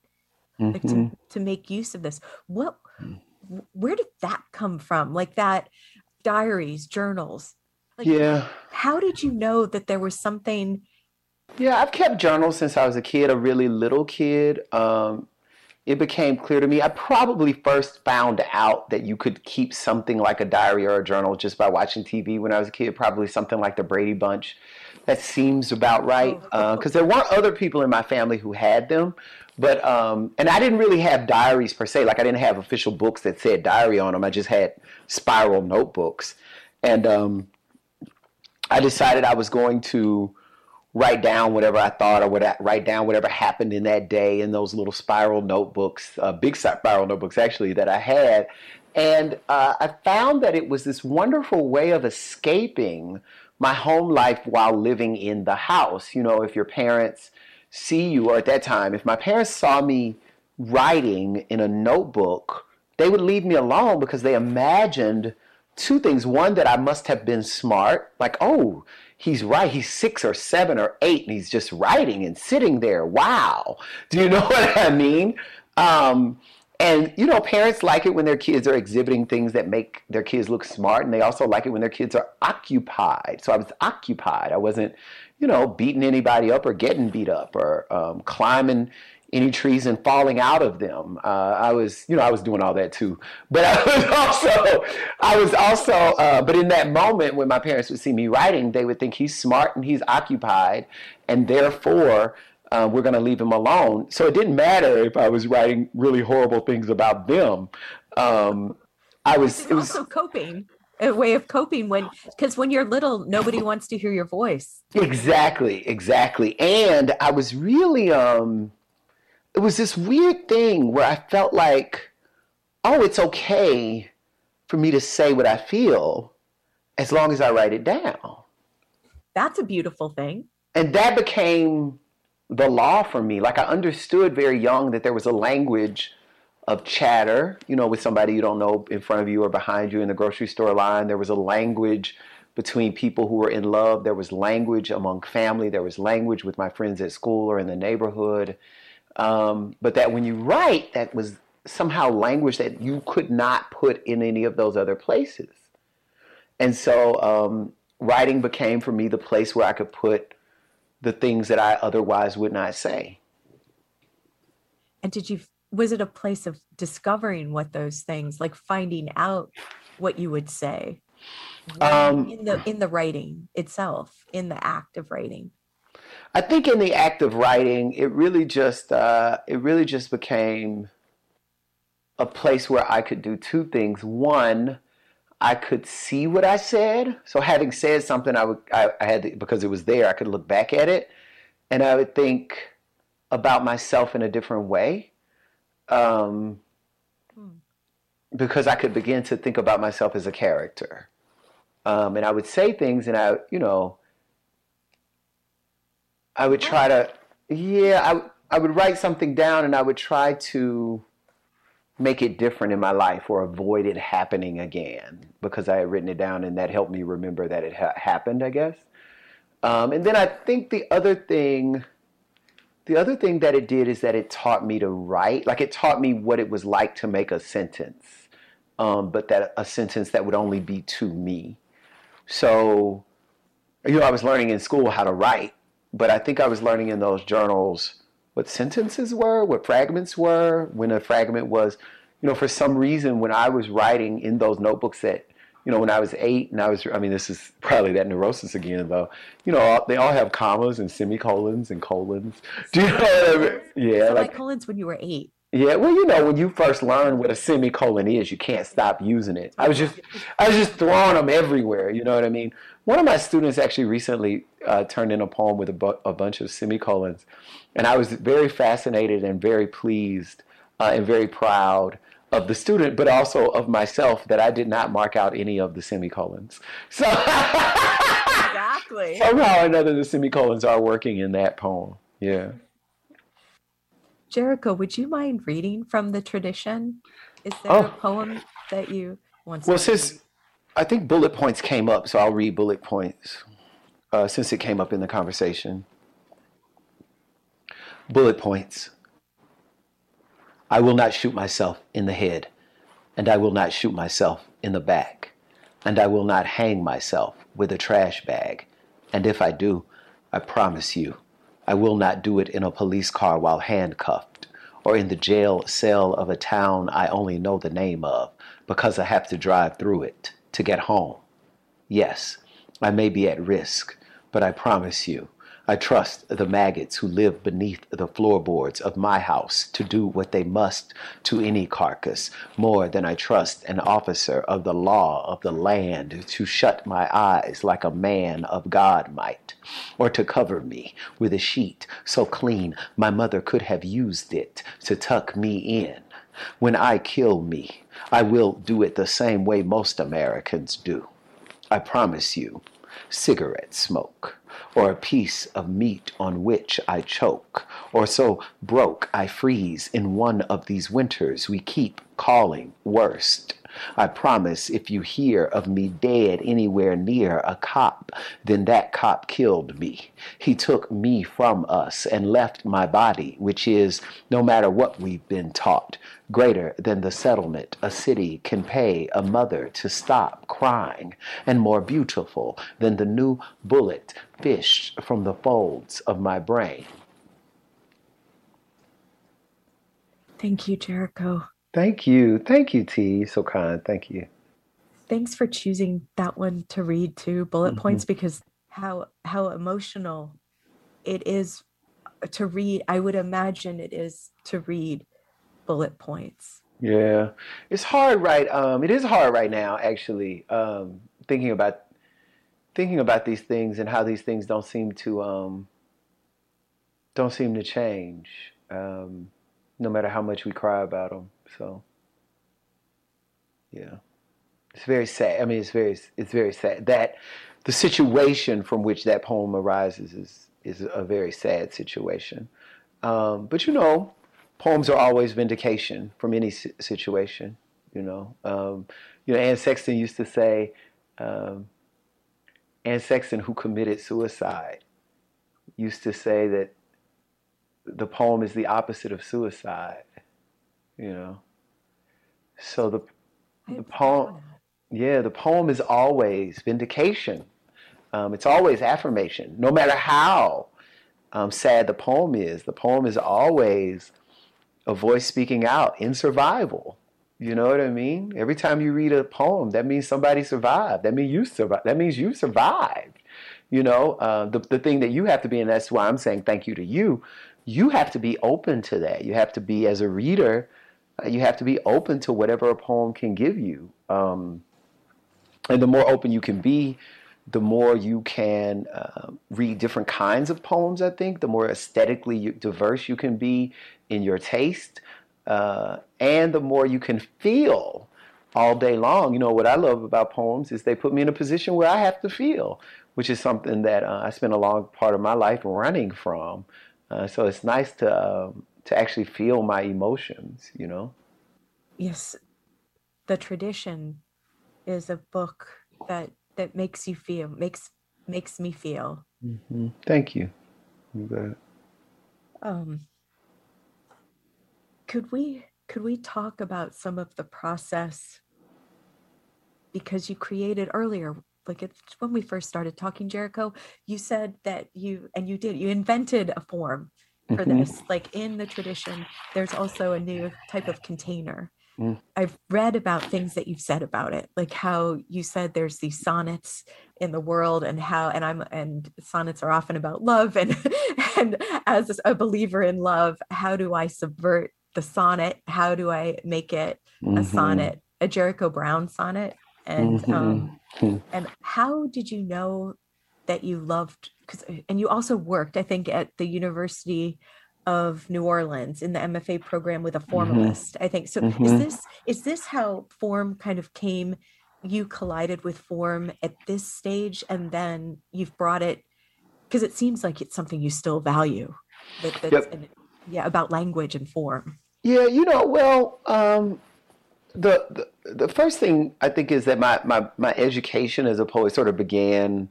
[SPEAKER 5] mm-hmm. like to, mm-hmm. to make use of this what mm. where did that come from like that diaries journals like
[SPEAKER 11] yeah
[SPEAKER 5] how did you know that there was something
[SPEAKER 11] yeah i've kept journals since i was a kid a really little kid um it became clear to me. I probably first found out that you could keep something like a diary or a journal just by watching TV when I was a kid, probably something like the Brady Bunch. That seems about right. Because oh. uh, there weren't other people in my family who had them. But, um, and I didn't really have diaries per se. Like, I didn't have official books that said diary on them. I just had spiral notebooks. And um, I decided I was going to write down whatever I thought or what write down whatever happened in that day in those little spiral notebooks, uh, big spiral notebooks actually that I had. And uh, I found that it was this wonderful way of escaping my home life while living in the house. You know, if your parents see you, or at that time, if my parents saw me writing in a notebook, they would leave me alone because they imagined two things. One, that I must have been smart, like, oh, he's right. He's six or seven or eight, and he's just writing and sitting there. Wow. Do you know what I mean? Um, and you know, parents like it when their kids are exhibiting things that make their kids look smart, and they also like it when their kids are occupied. So I was occupied. I wasn't, you know, beating anybody up or getting beat up or um, climbing any trees and falling out of them. Uh, I was, you know, I was doing all that too. But I was also, I was also, uh, but in that moment when my parents would see me writing, they would think he's smart and he's occupied, and therefore uh, we're going to leave him alone. So it didn't matter if I was writing really horrible things about them. Um, I was.
[SPEAKER 5] It was also coping a way of coping when because when you're little nobody wants to hear your voice
[SPEAKER 11] exactly exactly and i was really um it was this weird thing where I felt like, oh, it's okay for me to say what I feel. as long as I write it down.
[SPEAKER 5] That's a beautiful thing.
[SPEAKER 11] And that became the law for me. Like I understood very young that there was a language of chatter, you know, with somebody you don't know in front of you or behind you in the grocery store line. There was a language between people who were in love. There was language among family. There was language with my friends at school or in the neighborhood. Um, but that when you write, that was somehow language that you could not put in any of those other places. And so um, writing became for me the place where I could put the things that I otherwise would not say.
[SPEAKER 5] And did you was it a place of discovering what those things like finding out what you would say
[SPEAKER 11] Um,
[SPEAKER 5] in the in the writing itself in the act of writing
[SPEAKER 11] I think in the act of writing, it really just uh, it really just became a place where I could do two things. One, I could see what I said. So having said something, I would I, I had to, because it was there. I could look back at it, and I would think about myself in a different way. Um, because I could begin to think about myself as a character, um, and I would say things, and I, you know, I would try to, yeah, I, I would write something down and I would try to make it different in my life or avoid it happening again because I had written it down and that helped me remember that it ha- happened, I guess. Um, and then I think the other thing, the other thing that it did is that it taught me to write. Like it taught me what it was like to make a sentence, um, but that a sentence that would only be to me. So, you know, I was learning in school how to write, but I think I was learning in those journals what sentences were, what fragments were, when a fragment was, you know, for some reason when I was writing in those notebooks that, you know, when I was eight and I was, I mean, this is probably that neurosis again though, you know, they all have commas and semicolons and colons. Do you know what I mean? Yeah.
[SPEAKER 5] so
[SPEAKER 11] like,
[SPEAKER 5] like Collins when you were eight
[SPEAKER 11] yeah, well, you know, when you first learn what a semicolon is, you can't stop using it. I was just, I was just throwing them everywhere. You know what I mean? One of my students actually recently uh, turned in a poem with a, bu- a bunch of semicolons, and I was very fascinated and very pleased uh, and very proud of the student, but also of myself that I did not mark out any of the semicolons. So
[SPEAKER 5] exactly
[SPEAKER 11] somehow or another, the semicolons are working in that poem. Yeah.
[SPEAKER 5] Jericho would you mind reading from the tradition is there
[SPEAKER 11] Oh.
[SPEAKER 5] a poem that you want
[SPEAKER 11] Well,
[SPEAKER 5] to
[SPEAKER 11] since I think bullet points came up, so I'll read bullet points uh, since it came up in the conversation. Bullet points. I will not shoot myself in the head, and I will not shoot myself in the back, and I will not hang myself with a trash bag. And if I do, I promise you, I will not do it in a police car while handcuffed, or in the jail cell of a town I only know the name of because I have to drive through it to get home. Yes, I may be at risk, but I promise you, I trust the maggots who live beneath the floorboards of my house to do what they must to any carcass more than I trust an officer of the law of the land to shut my eyes like a man of God might, or to cover me with a sheet so clean my mother could have used it to tuck me in. When I kill me, I will do it the same way most Americans do. I promise you, cigarette smoke, or a piece of meat on which I choke, or so broke I freeze in one of these winters we keep calling worst. I promise if you hear of me dead anywhere near a cop, then that cop killed me. He took me from us and left my body, which is, no matter what we've been taught, greater than the settlement a city can pay a mother to stop crying, and more beautiful than the new bullet fished from the folds of my brain.
[SPEAKER 5] thank you Jericho
[SPEAKER 11] Thank you. Thank you, T. So kind. Thank you.
[SPEAKER 5] thanks for choosing that one to read too bullet
[SPEAKER 11] Mhm.
[SPEAKER 5] points because how how emotional it is to read i would imagine it is to read bullet points
[SPEAKER 11] Yeah, it's hard, right? Um, it is hard right now, actually. Um, thinking about thinking about these things and how these things don't seem to um, don't seem to change, um, no matter how much we cry about them. So, yeah, It's very sad. I mean, it's very it's very sad that the situation from which that poem arises is is a very sad situation. Um, but you know, poems are always vindication from any situation. You know, um, you know, Anne Sexton used to say, um, Anne Sexton, who committed suicide, used to say that the poem is the opposite of suicide. You know, so the the poem, yeah, the poem is always vindication. Um, it's always affirmation, no matter how um, sad the poem is. The poem is always a voice speaking out in survival. You know what I mean? Every time you read a poem, that means somebody survived. That means you survived. That means you survived. You know, uh, the the thing that you have to be, and that's why I'm saying thank you to you. You have to be open to that. You have to be, as a reader, you have to be open to whatever a poem can give you. Um, and the more open you can be, the more you can uh, read different kinds of poems, I think, the more aesthetically diverse you can be in your taste, uh, and the more you can feel all day long. You know, what I love about poems is they put me in a position where I have to feel, which is something that uh, I spent a long part of my life running from. Uh, so it's nice to, um, to actually feel my emotions, you know?
[SPEAKER 5] Yes. The tradition is a book that that makes you feel makes makes me feel
[SPEAKER 11] mm-hmm. thank you you
[SPEAKER 5] um could we could we talk about some of the process because you created earlier like it's when we first started talking jericho you said that you and you did you invented a form for mm-hmm. this like in the tradition there's also a new type of container Mm. I've read about things that you've said about it, like how you said there's these sonnets in the world and how and I'm and sonnets are often about love and and as a believer in love, how do I subvert the sonnet? How do I make it mm-hmm. a sonnet, a Jericho Brown sonnet? And mm-hmm. um hmm. and how did you know that you loved because and you also worked, I think, at the University of New Orleans in the MFA program with a mm-hmm. formalist. Mm-hmm. I think so. Mm-hmm. Is this is this how form kind of came? You collided with form at this stage, and then you've brought it because it seems like it's something you still value. That, that's yep. in, yeah, about language and form.
[SPEAKER 11] Yeah, you know, well, um, the, the the first thing I think is that my my my education as a poet sort of began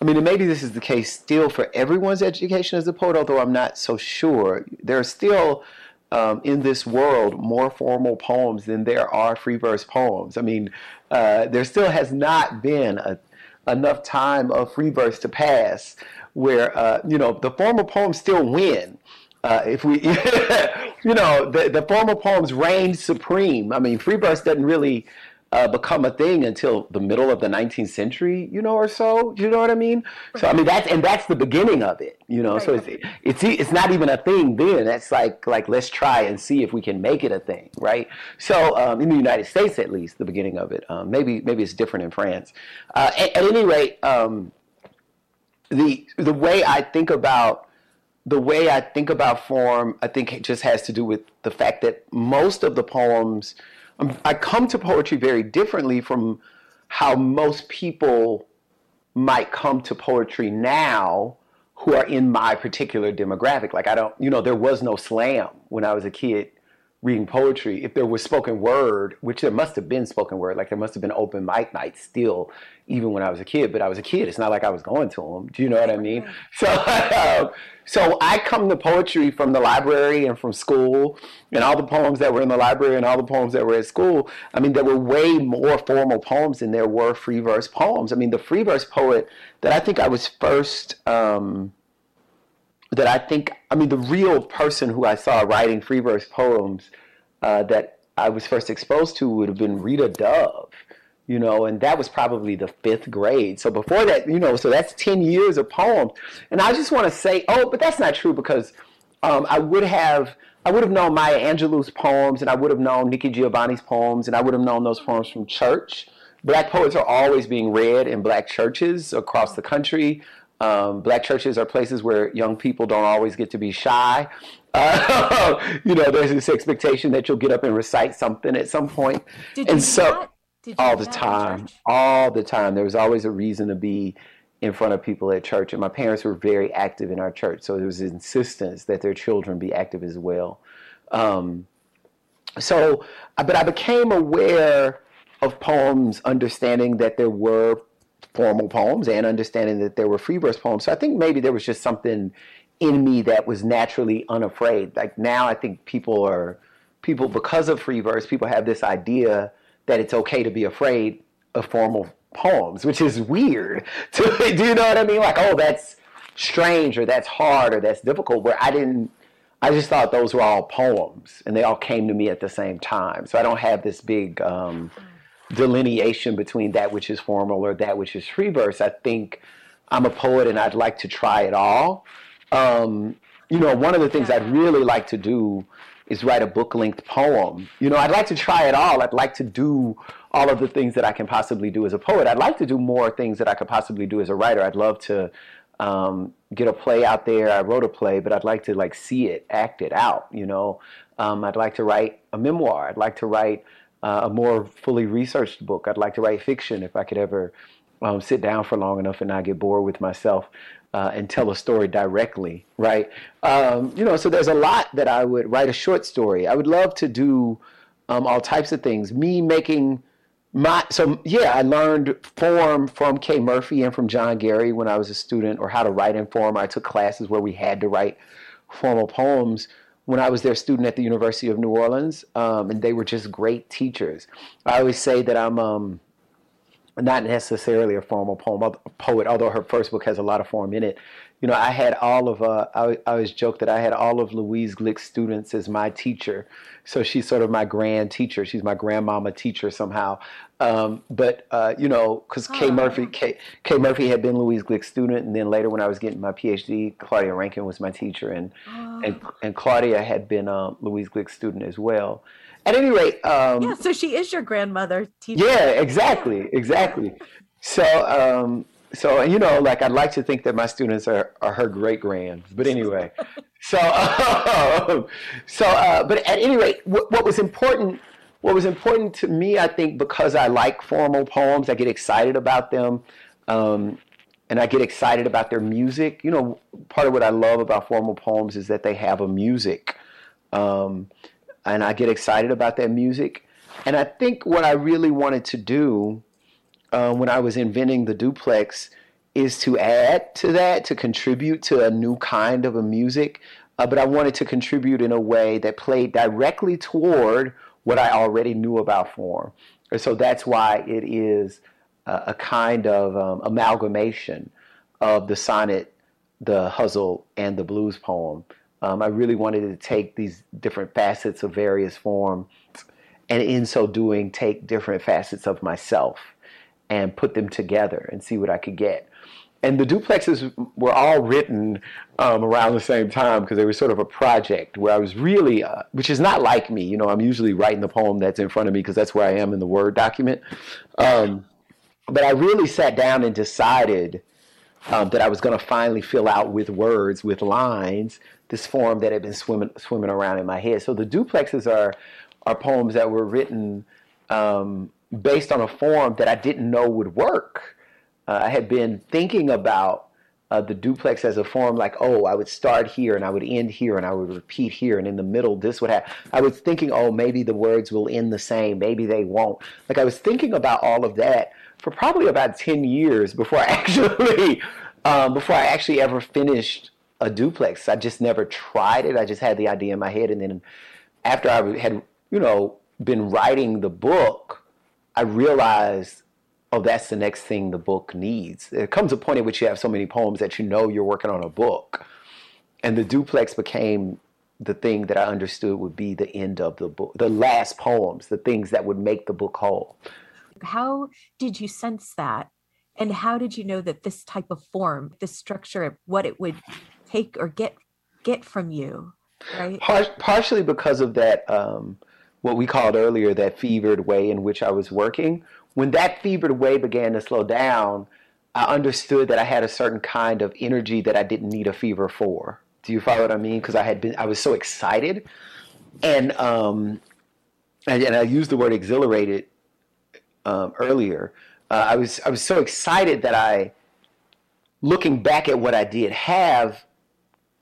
[SPEAKER 11] I mean, maybe this is the case still for everyone's education as a poet, although I'm not so sure. There are still um, in this world more formal poems than there are free verse poems. I mean, uh, there still has not been a, enough time of free verse to pass where, uh, you know, the formal poems still win. Uh, if we, you know, the, the formal poems reign supreme. I mean, free verse doesn't really uh, become a thing until the middle of the 19th century, you know, or so. You know what I mean? So I mean that's and that's the beginning of it, you know. Right. So it's it's it's not even a thing then. That's like like let's try and see if we can make it a thing, right? So um, in the United States, at least, the beginning of it. Um, maybe maybe it's different in France. Uh, at, at, any rate, um, the the way I think about the way I think about form, I think it just has to do with the fact that most of the poems I come to poetry very differently from how most people might come to poetry now who are in my particular demographic. Like I don't, you know, there was no slam when I was a kid reading poetry. If there was spoken word, which there must have been spoken word, like there must have been open mic nights still, even when I was a kid. But I was a kid. It's not like I was going to them. Do you know what I mean? So, um, so I come to poetry from the library and from school, and all the poems that were in the library and all the poems that were at school. I mean, there were way more formal poems than there were free verse poems. I mean, the free verse poet that I think I was first. Um, that I think, I mean, the real person who I saw writing free verse poems uh, that I was first exposed to would have been Rita Dove, you know, and that was probably the fifth grade. So before that, you know, so that's 10 years of poems. And I just want to say, oh, but that's not true because um, I would have. I would have known Maya Angelou's poems, and I would have known Nikki Giovanni's poems, and I would have known those poems from church. Black poets are always being read in black churches across the country. Um, black churches are places where young people don't always get to be shy. Uh, you know, there's this expectation that you'll get up and recite something at some point.
[SPEAKER 5] Did and you so, Did you
[SPEAKER 11] all the time, all the time. There was always a reason to be in front of people at church, and my parents were very active in our church, so there was insistence that their children be active as well. Um, so, but I became aware of poems, understanding that there were formal poems and understanding that there were free verse poems. So I think maybe there was just something in me that was naturally unafraid. Like now, I think people are people because of free verse, people have this idea that it's okay to be afraid of formal poems, which is weird. Do you know what I mean? Like, oh, that's strange or that's hard or that's difficult. Where I didn't. I just thought those were all poems, and they all came to me at the same time. So I don't have this big um, delineation between that which is formal or that which is free verse. I think I'm a poet, and I'd like to try it all. Um, you know, one of the things I'd really like to do is write a book length poem. You know, I'd like to try it all. I'd like to do all of the things that I can possibly do as a poet. I'd like to do more things that I could possibly do as a writer. I'd love to um, get a play out there. I wrote a play, but I'd like to like see it, acted out. You know, um, I'd like to write a memoir. I'd like to write uh, a more fully researched book. I'd like to write fiction if I could ever um, sit down for long enough and not get bored with myself uh, and tell a story directly, right? Um, you know, so there's a lot that I would write a short story. I would love to do um, all types of things. Me making my so yeah, I learned form from Kay Murphy and from John Gery when I was a student, or how to write in form. I took classes where we had to write formal poems when I was their student at the University of New Orleans, um, and they were just great teachers. I always say that I'm. Um, not necessarily a formal poem, poet, although her first book has a lot of form in it. You know, I had all of, uh, I, I always joke that I had all of Louise Glück's students as my teacher. So she's sort of my grand teacher. She's my grandmama teacher somehow. Um, but, uh, you know, because Kay Murphy, Kay, Kay Murphy had been Louise Glück's student. And then later when I was getting my PhD, Claudia Rankine was my teacher. And, and, and Claudia had been um, Louise Glück's student as well. At any rate, um,
[SPEAKER 5] Yeah, so she is your grandmother teacher.
[SPEAKER 11] yeah, exactly, exactly. So, um, so you know, like I'd like to think that my students are, are her great grands, but anyway. So, um, so, uh, but at any rate, what, what was important, what was important to me, I think, because I like formal poems, I get excited about them, um, and I get excited about their music. You know, part of what I love about formal poems is that they have a music. Um, and I get excited about that music. And I think what I really wanted to do uh, when I was inventing the duplex is to add to that, to contribute to a new kind of a music. Uh, but I wanted to contribute in a way that played directly toward what I already knew about form. And so that's why it is a, a kind of um, amalgamation of the sonnet, the ghazal, and the blues poem. Um, I really wanted to take these different facets of various forms, and in so doing, take different facets of myself and put them together and see what I could get. And the duplexes were all written um, around the same time because they were sort of a project where I was really, uh, which is not like me. You know, I'm usually writing the poem that's in front of me because that's where I am in the Word document. Um, but I really sat down and decided um, that I was going to finally fill out with words, with lines, this form that had been swimming swimming around in my head. So the duplexes are are poems that were written um, based on a form that I didn't know would work. Uh, I had been thinking about uh, the duplex as a form like, oh, I would start here and I would end here and I would repeat here and in the middle this would have. I was thinking, oh, maybe the words will end the same, maybe they won't. Like I was thinking about all of that for probably about ten years before I actually um, before I actually ever finished a duplex. I just never tried it. I just had the idea in my head, and then after I had you know been writing the book, I realized, oh, that's the next thing the book needs. There comes a point at which you have so many poems that you know you're working on a book, and the duplex became the thing that I understood would be the end of the book, the last poems, the things that would make the book whole.
[SPEAKER 5] How did you sense that? And how did you know that this type of form, this structure, what it would take or get get from you, right?
[SPEAKER 11] Par- partially because of that, um, what we called earlier that fevered way in which I was working. When that fevered way began to slow down, I understood that I had a certain kind of energy that I didn't need a fever for. Do you follow what I mean? Because I had been, I was so excited, and um, and, and I used the word exhilarated um, earlier, uh, I was I was so excited that I, looking back at what I did have,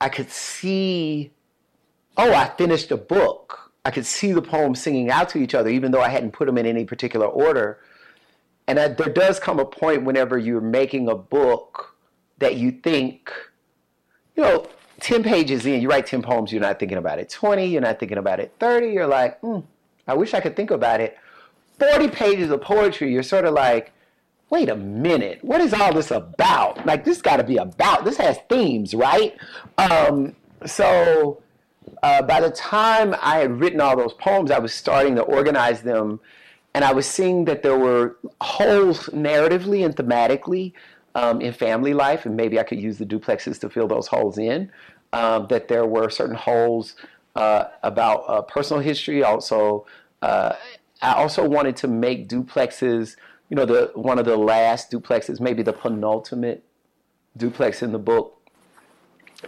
[SPEAKER 11] I could see, oh, I finished a book. I could see the poems singing out to each other, even though I hadn't put them in any particular order. And I, there does come a point whenever you're making a book that you think, you know, 10 pages in, you write 10 poems, you're not thinking about it. 20, you're not thinking about it. 30, you're like, hmm, I wish I could think about it. 40 pages of poetry, you're sort of like, wait a minute, what is all this about? Like, this got to be about, this has themes, right? Um, so uh, by the time I had written all those poems, I was starting to organize them, and I was seeing that there were holes narratively and thematically um, in family life, and maybe I could use the duplexes to fill those holes in. Um, that there were certain holes uh, about uh, personal history. Also, uh, I also wanted to make duplexes. You know, the one of the last duplexes, maybe the penultimate duplex in the book,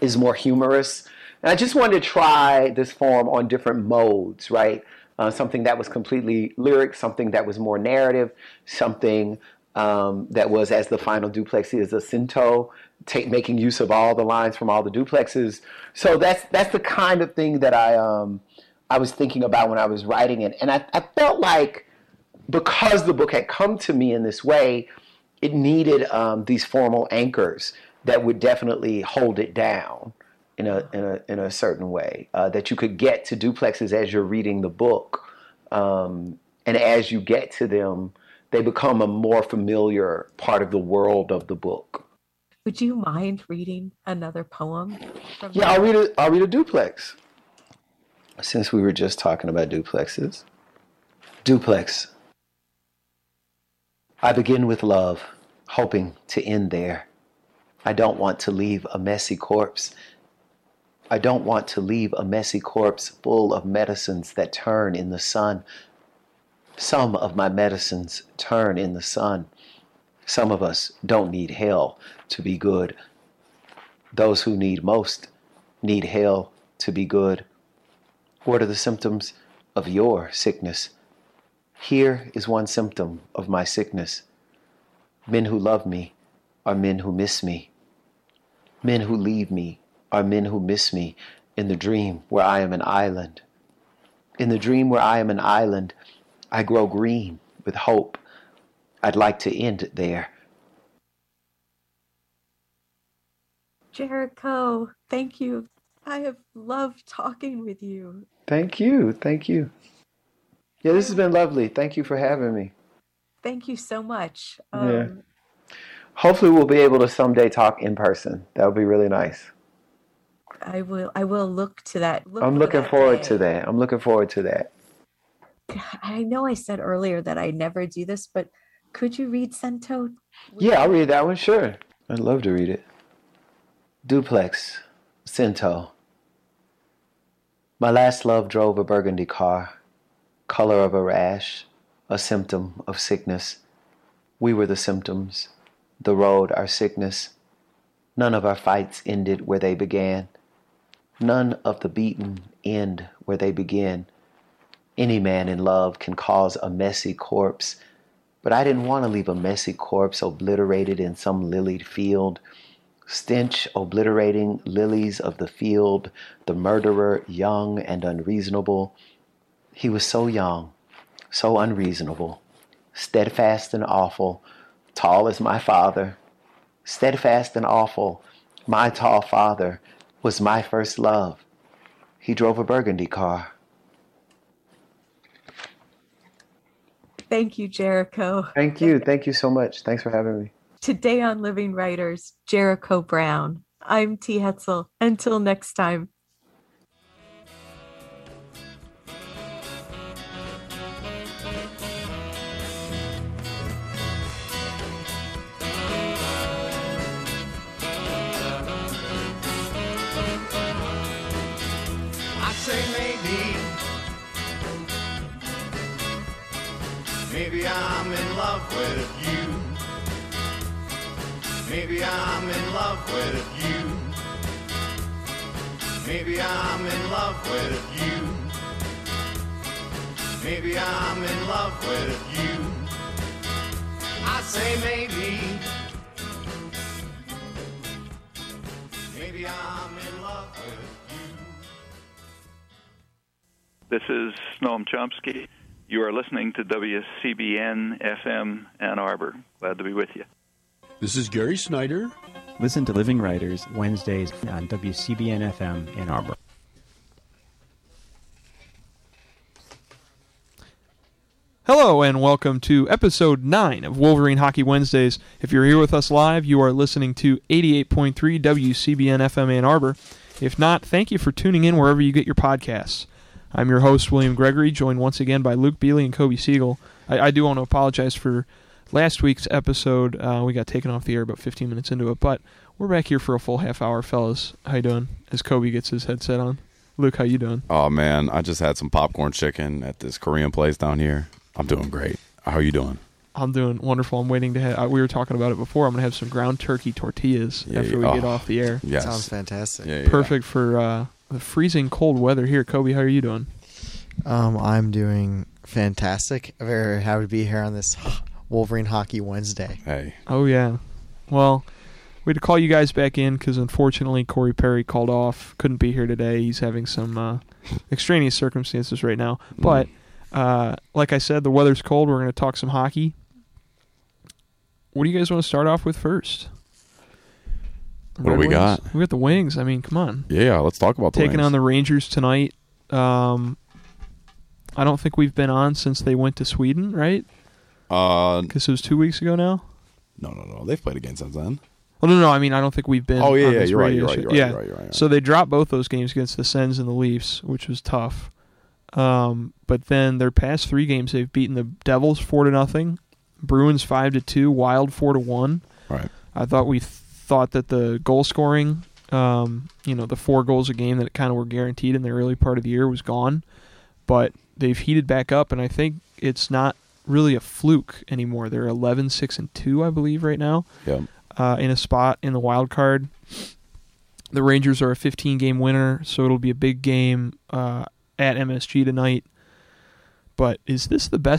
[SPEAKER 11] is more humorous. And I just wanted to try this form on different modes, right? Uh, something that was completely lyric, something that was more narrative, something um, that was as the final duplex is a cento, take, making use of all the lines from all the duplexes. So that's that's the kind of thing that I um, I was thinking about when I was writing it, and I, I felt like because the book had come to me in this way, it needed um, these formal anchors that would definitely hold it down in a in a in a certain way uh, that you could get to duplexes as you're reading the book, um, and as you get to them they become a more familiar part of the world of the book.
[SPEAKER 5] Would you mind reading another poem?
[SPEAKER 11] yeah, I'll read a, I'll read a duplex. Since we were just talking about duplexes. Duplex. I begin with love, hoping to end there. I don't want to leave a messy corpse. I don't want to leave a messy corpse full of medicines that turn in the sun some of my medicines turn in the sun. Some of us don't need hell to be good. Those who need most need hell to be good. What are the symptoms of your sickness? Here is one symptom of my sickness. Men who love me are men who miss me. Men who leave me are men who miss me in the dream where I am an island. In the dream where I am an island, I grow green with hope. I'd like to end it there.
[SPEAKER 5] Jericho, thank you. I have loved talking with you.
[SPEAKER 11] Thank you. Thank you. Yeah, this has been lovely. Thank you for having me.
[SPEAKER 5] Thank you so much. Um,
[SPEAKER 11] yeah. Hopefully, we'll be able to someday talk in person. That would be really nice.
[SPEAKER 5] I will. I will look to that.
[SPEAKER 11] Look I'm looking forward day. to that. I'm looking forward to that.
[SPEAKER 5] I know I said earlier that I never do this, but could you read Cento?
[SPEAKER 11] Yeah, I'll read that one. Sure, I'd love to read it. Duplex, Cento. My last love drove a burgundy car, color of a rash, a symptom of sickness. We were the symptoms, the road our sickness. None of our fights ended where they began. None of the beaten end where they begin. Any man in love can cause a messy corpse, but I didn't want to leave a messy corpse obliterated in some lilied field. Stench obliterating lilies of the field, the murderer young and unreasonable. He was so young, so unreasonable, steadfast and awful, tall as my father. Steadfast and awful, my tall father was my first love. He drove a burgundy car.
[SPEAKER 5] Thank you, Jericho.
[SPEAKER 11] Thank you. Thank you so much. Thanks for having me.
[SPEAKER 5] Today on Living Writers, Jericho Brown. I'm T. Hetzel. Until next time.
[SPEAKER 12] Maybe I'm in love with you. Maybe I'm in love with you. I say maybe. Maybe I'm in love with you.
[SPEAKER 2] This is Noam Chomsky. You are listening to WCBN FM Ann Arbor. Glad to be with you.
[SPEAKER 6] This is Gary Snyder.
[SPEAKER 3] Listen to Living Writers Wednesdays on WCBN FM Ann Arbor.
[SPEAKER 1] Hello and welcome to episode 9 of Wolverine Hockey Wednesdays. If you're here with us live, you are listening to 88.3 WCBN FM Ann Arbor. If not, thank you for tuning in wherever you get your podcasts. I'm your host, William Gregory, joined once again by Luke Beely and Kobe Siegel. I, I do want to apologize for last week's episode. Uh, we got taken off the air about 15 minutes into it, but we're back here for a full half hour, fellas. How you doing? As Kobe gets his headset on. Luke, how you doing?
[SPEAKER 7] Oh man, I just had some popcorn chicken at this Korean place down here. I'm doing great. How are you doing?
[SPEAKER 1] I'm doing wonderful. I'm waiting to have. Uh, we were talking about it before. I'm gonna have some ground turkey tortillas
[SPEAKER 7] Yeah,
[SPEAKER 1] after we
[SPEAKER 7] yeah.
[SPEAKER 1] get
[SPEAKER 7] Oh,
[SPEAKER 1] off the air.
[SPEAKER 7] Yes.
[SPEAKER 8] Sounds fantastic.
[SPEAKER 7] Yeah, yeah.
[SPEAKER 1] Perfect for uh, the freezing cold weather here. Kobe, how are you doing?
[SPEAKER 8] Um, I'm doing fantastic. Very happy to be here on this Wolverine Hockey Wednesday.
[SPEAKER 7] Hey,
[SPEAKER 1] Oh yeah. Well, we had to call you guys back in because unfortunately Corey Perry called off. Couldn't be here today. He's having some uh, extraneous circumstances right now. But uh, like I said, the weather's cold. We're going to talk some hockey. What do you guys want to start off with first? The
[SPEAKER 7] What do
[SPEAKER 1] Red
[SPEAKER 7] we
[SPEAKER 1] Wings?
[SPEAKER 7] got?
[SPEAKER 1] We got the Wings. I mean, come on.
[SPEAKER 7] yeah, let's talk about the
[SPEAKER 1] Taking
[SPEAKER 7] Wings.
[SPEAKER 1] on the Rangers tonight. Um, I don't think we've been on since they went to Sweden, right?
[SPEAKER 7] Uh,
[SPEAKER 1] Because it was two weeks ago now.
[SPEAKER 7] no, no, no. They've played again since then.
[SPEAKER 1] Well, no, no. I mean, I don't think we've been.
[SPEAKER 7] Oh, yeah,
[SPEAKER 1] on
[SPEAKER 7] yeah,
[SPEAKER 1] this
[SPEAKER 7] you're right,
[SPEAKER 1] radio
[SPEAKER 7] you're right,
[SPEAKER 1] show.
[SPEAKER 7] you're right,
[SPEAKER 1] yeah.
[SPEAKER 7] you're right, you're right, you're
[SPEAKER 1] So they dropped both those games against the Sens and the Leafs, which was tough. Um, but then their past three games, they've beaten the Devils four to nothing, Bruins five to two, Wild four to one.
[SPEAKER 7] Right.
[SPEAKER 1] I thought we thought that the goal scoring, um, you know, the four goals a game that kind of were guaranteed in the early part of the year was gone, but they've heated back up, and I think it's not really a fluke anymore. They're 11 6 and 2, I believe, right now
[SPEAKER 7] Yep.
[SPEAKER 1] uh, in a spot in the wild card. The Rangers are a 15 game winner, so it'll be a big game uh, at MSG tonight. But is this the best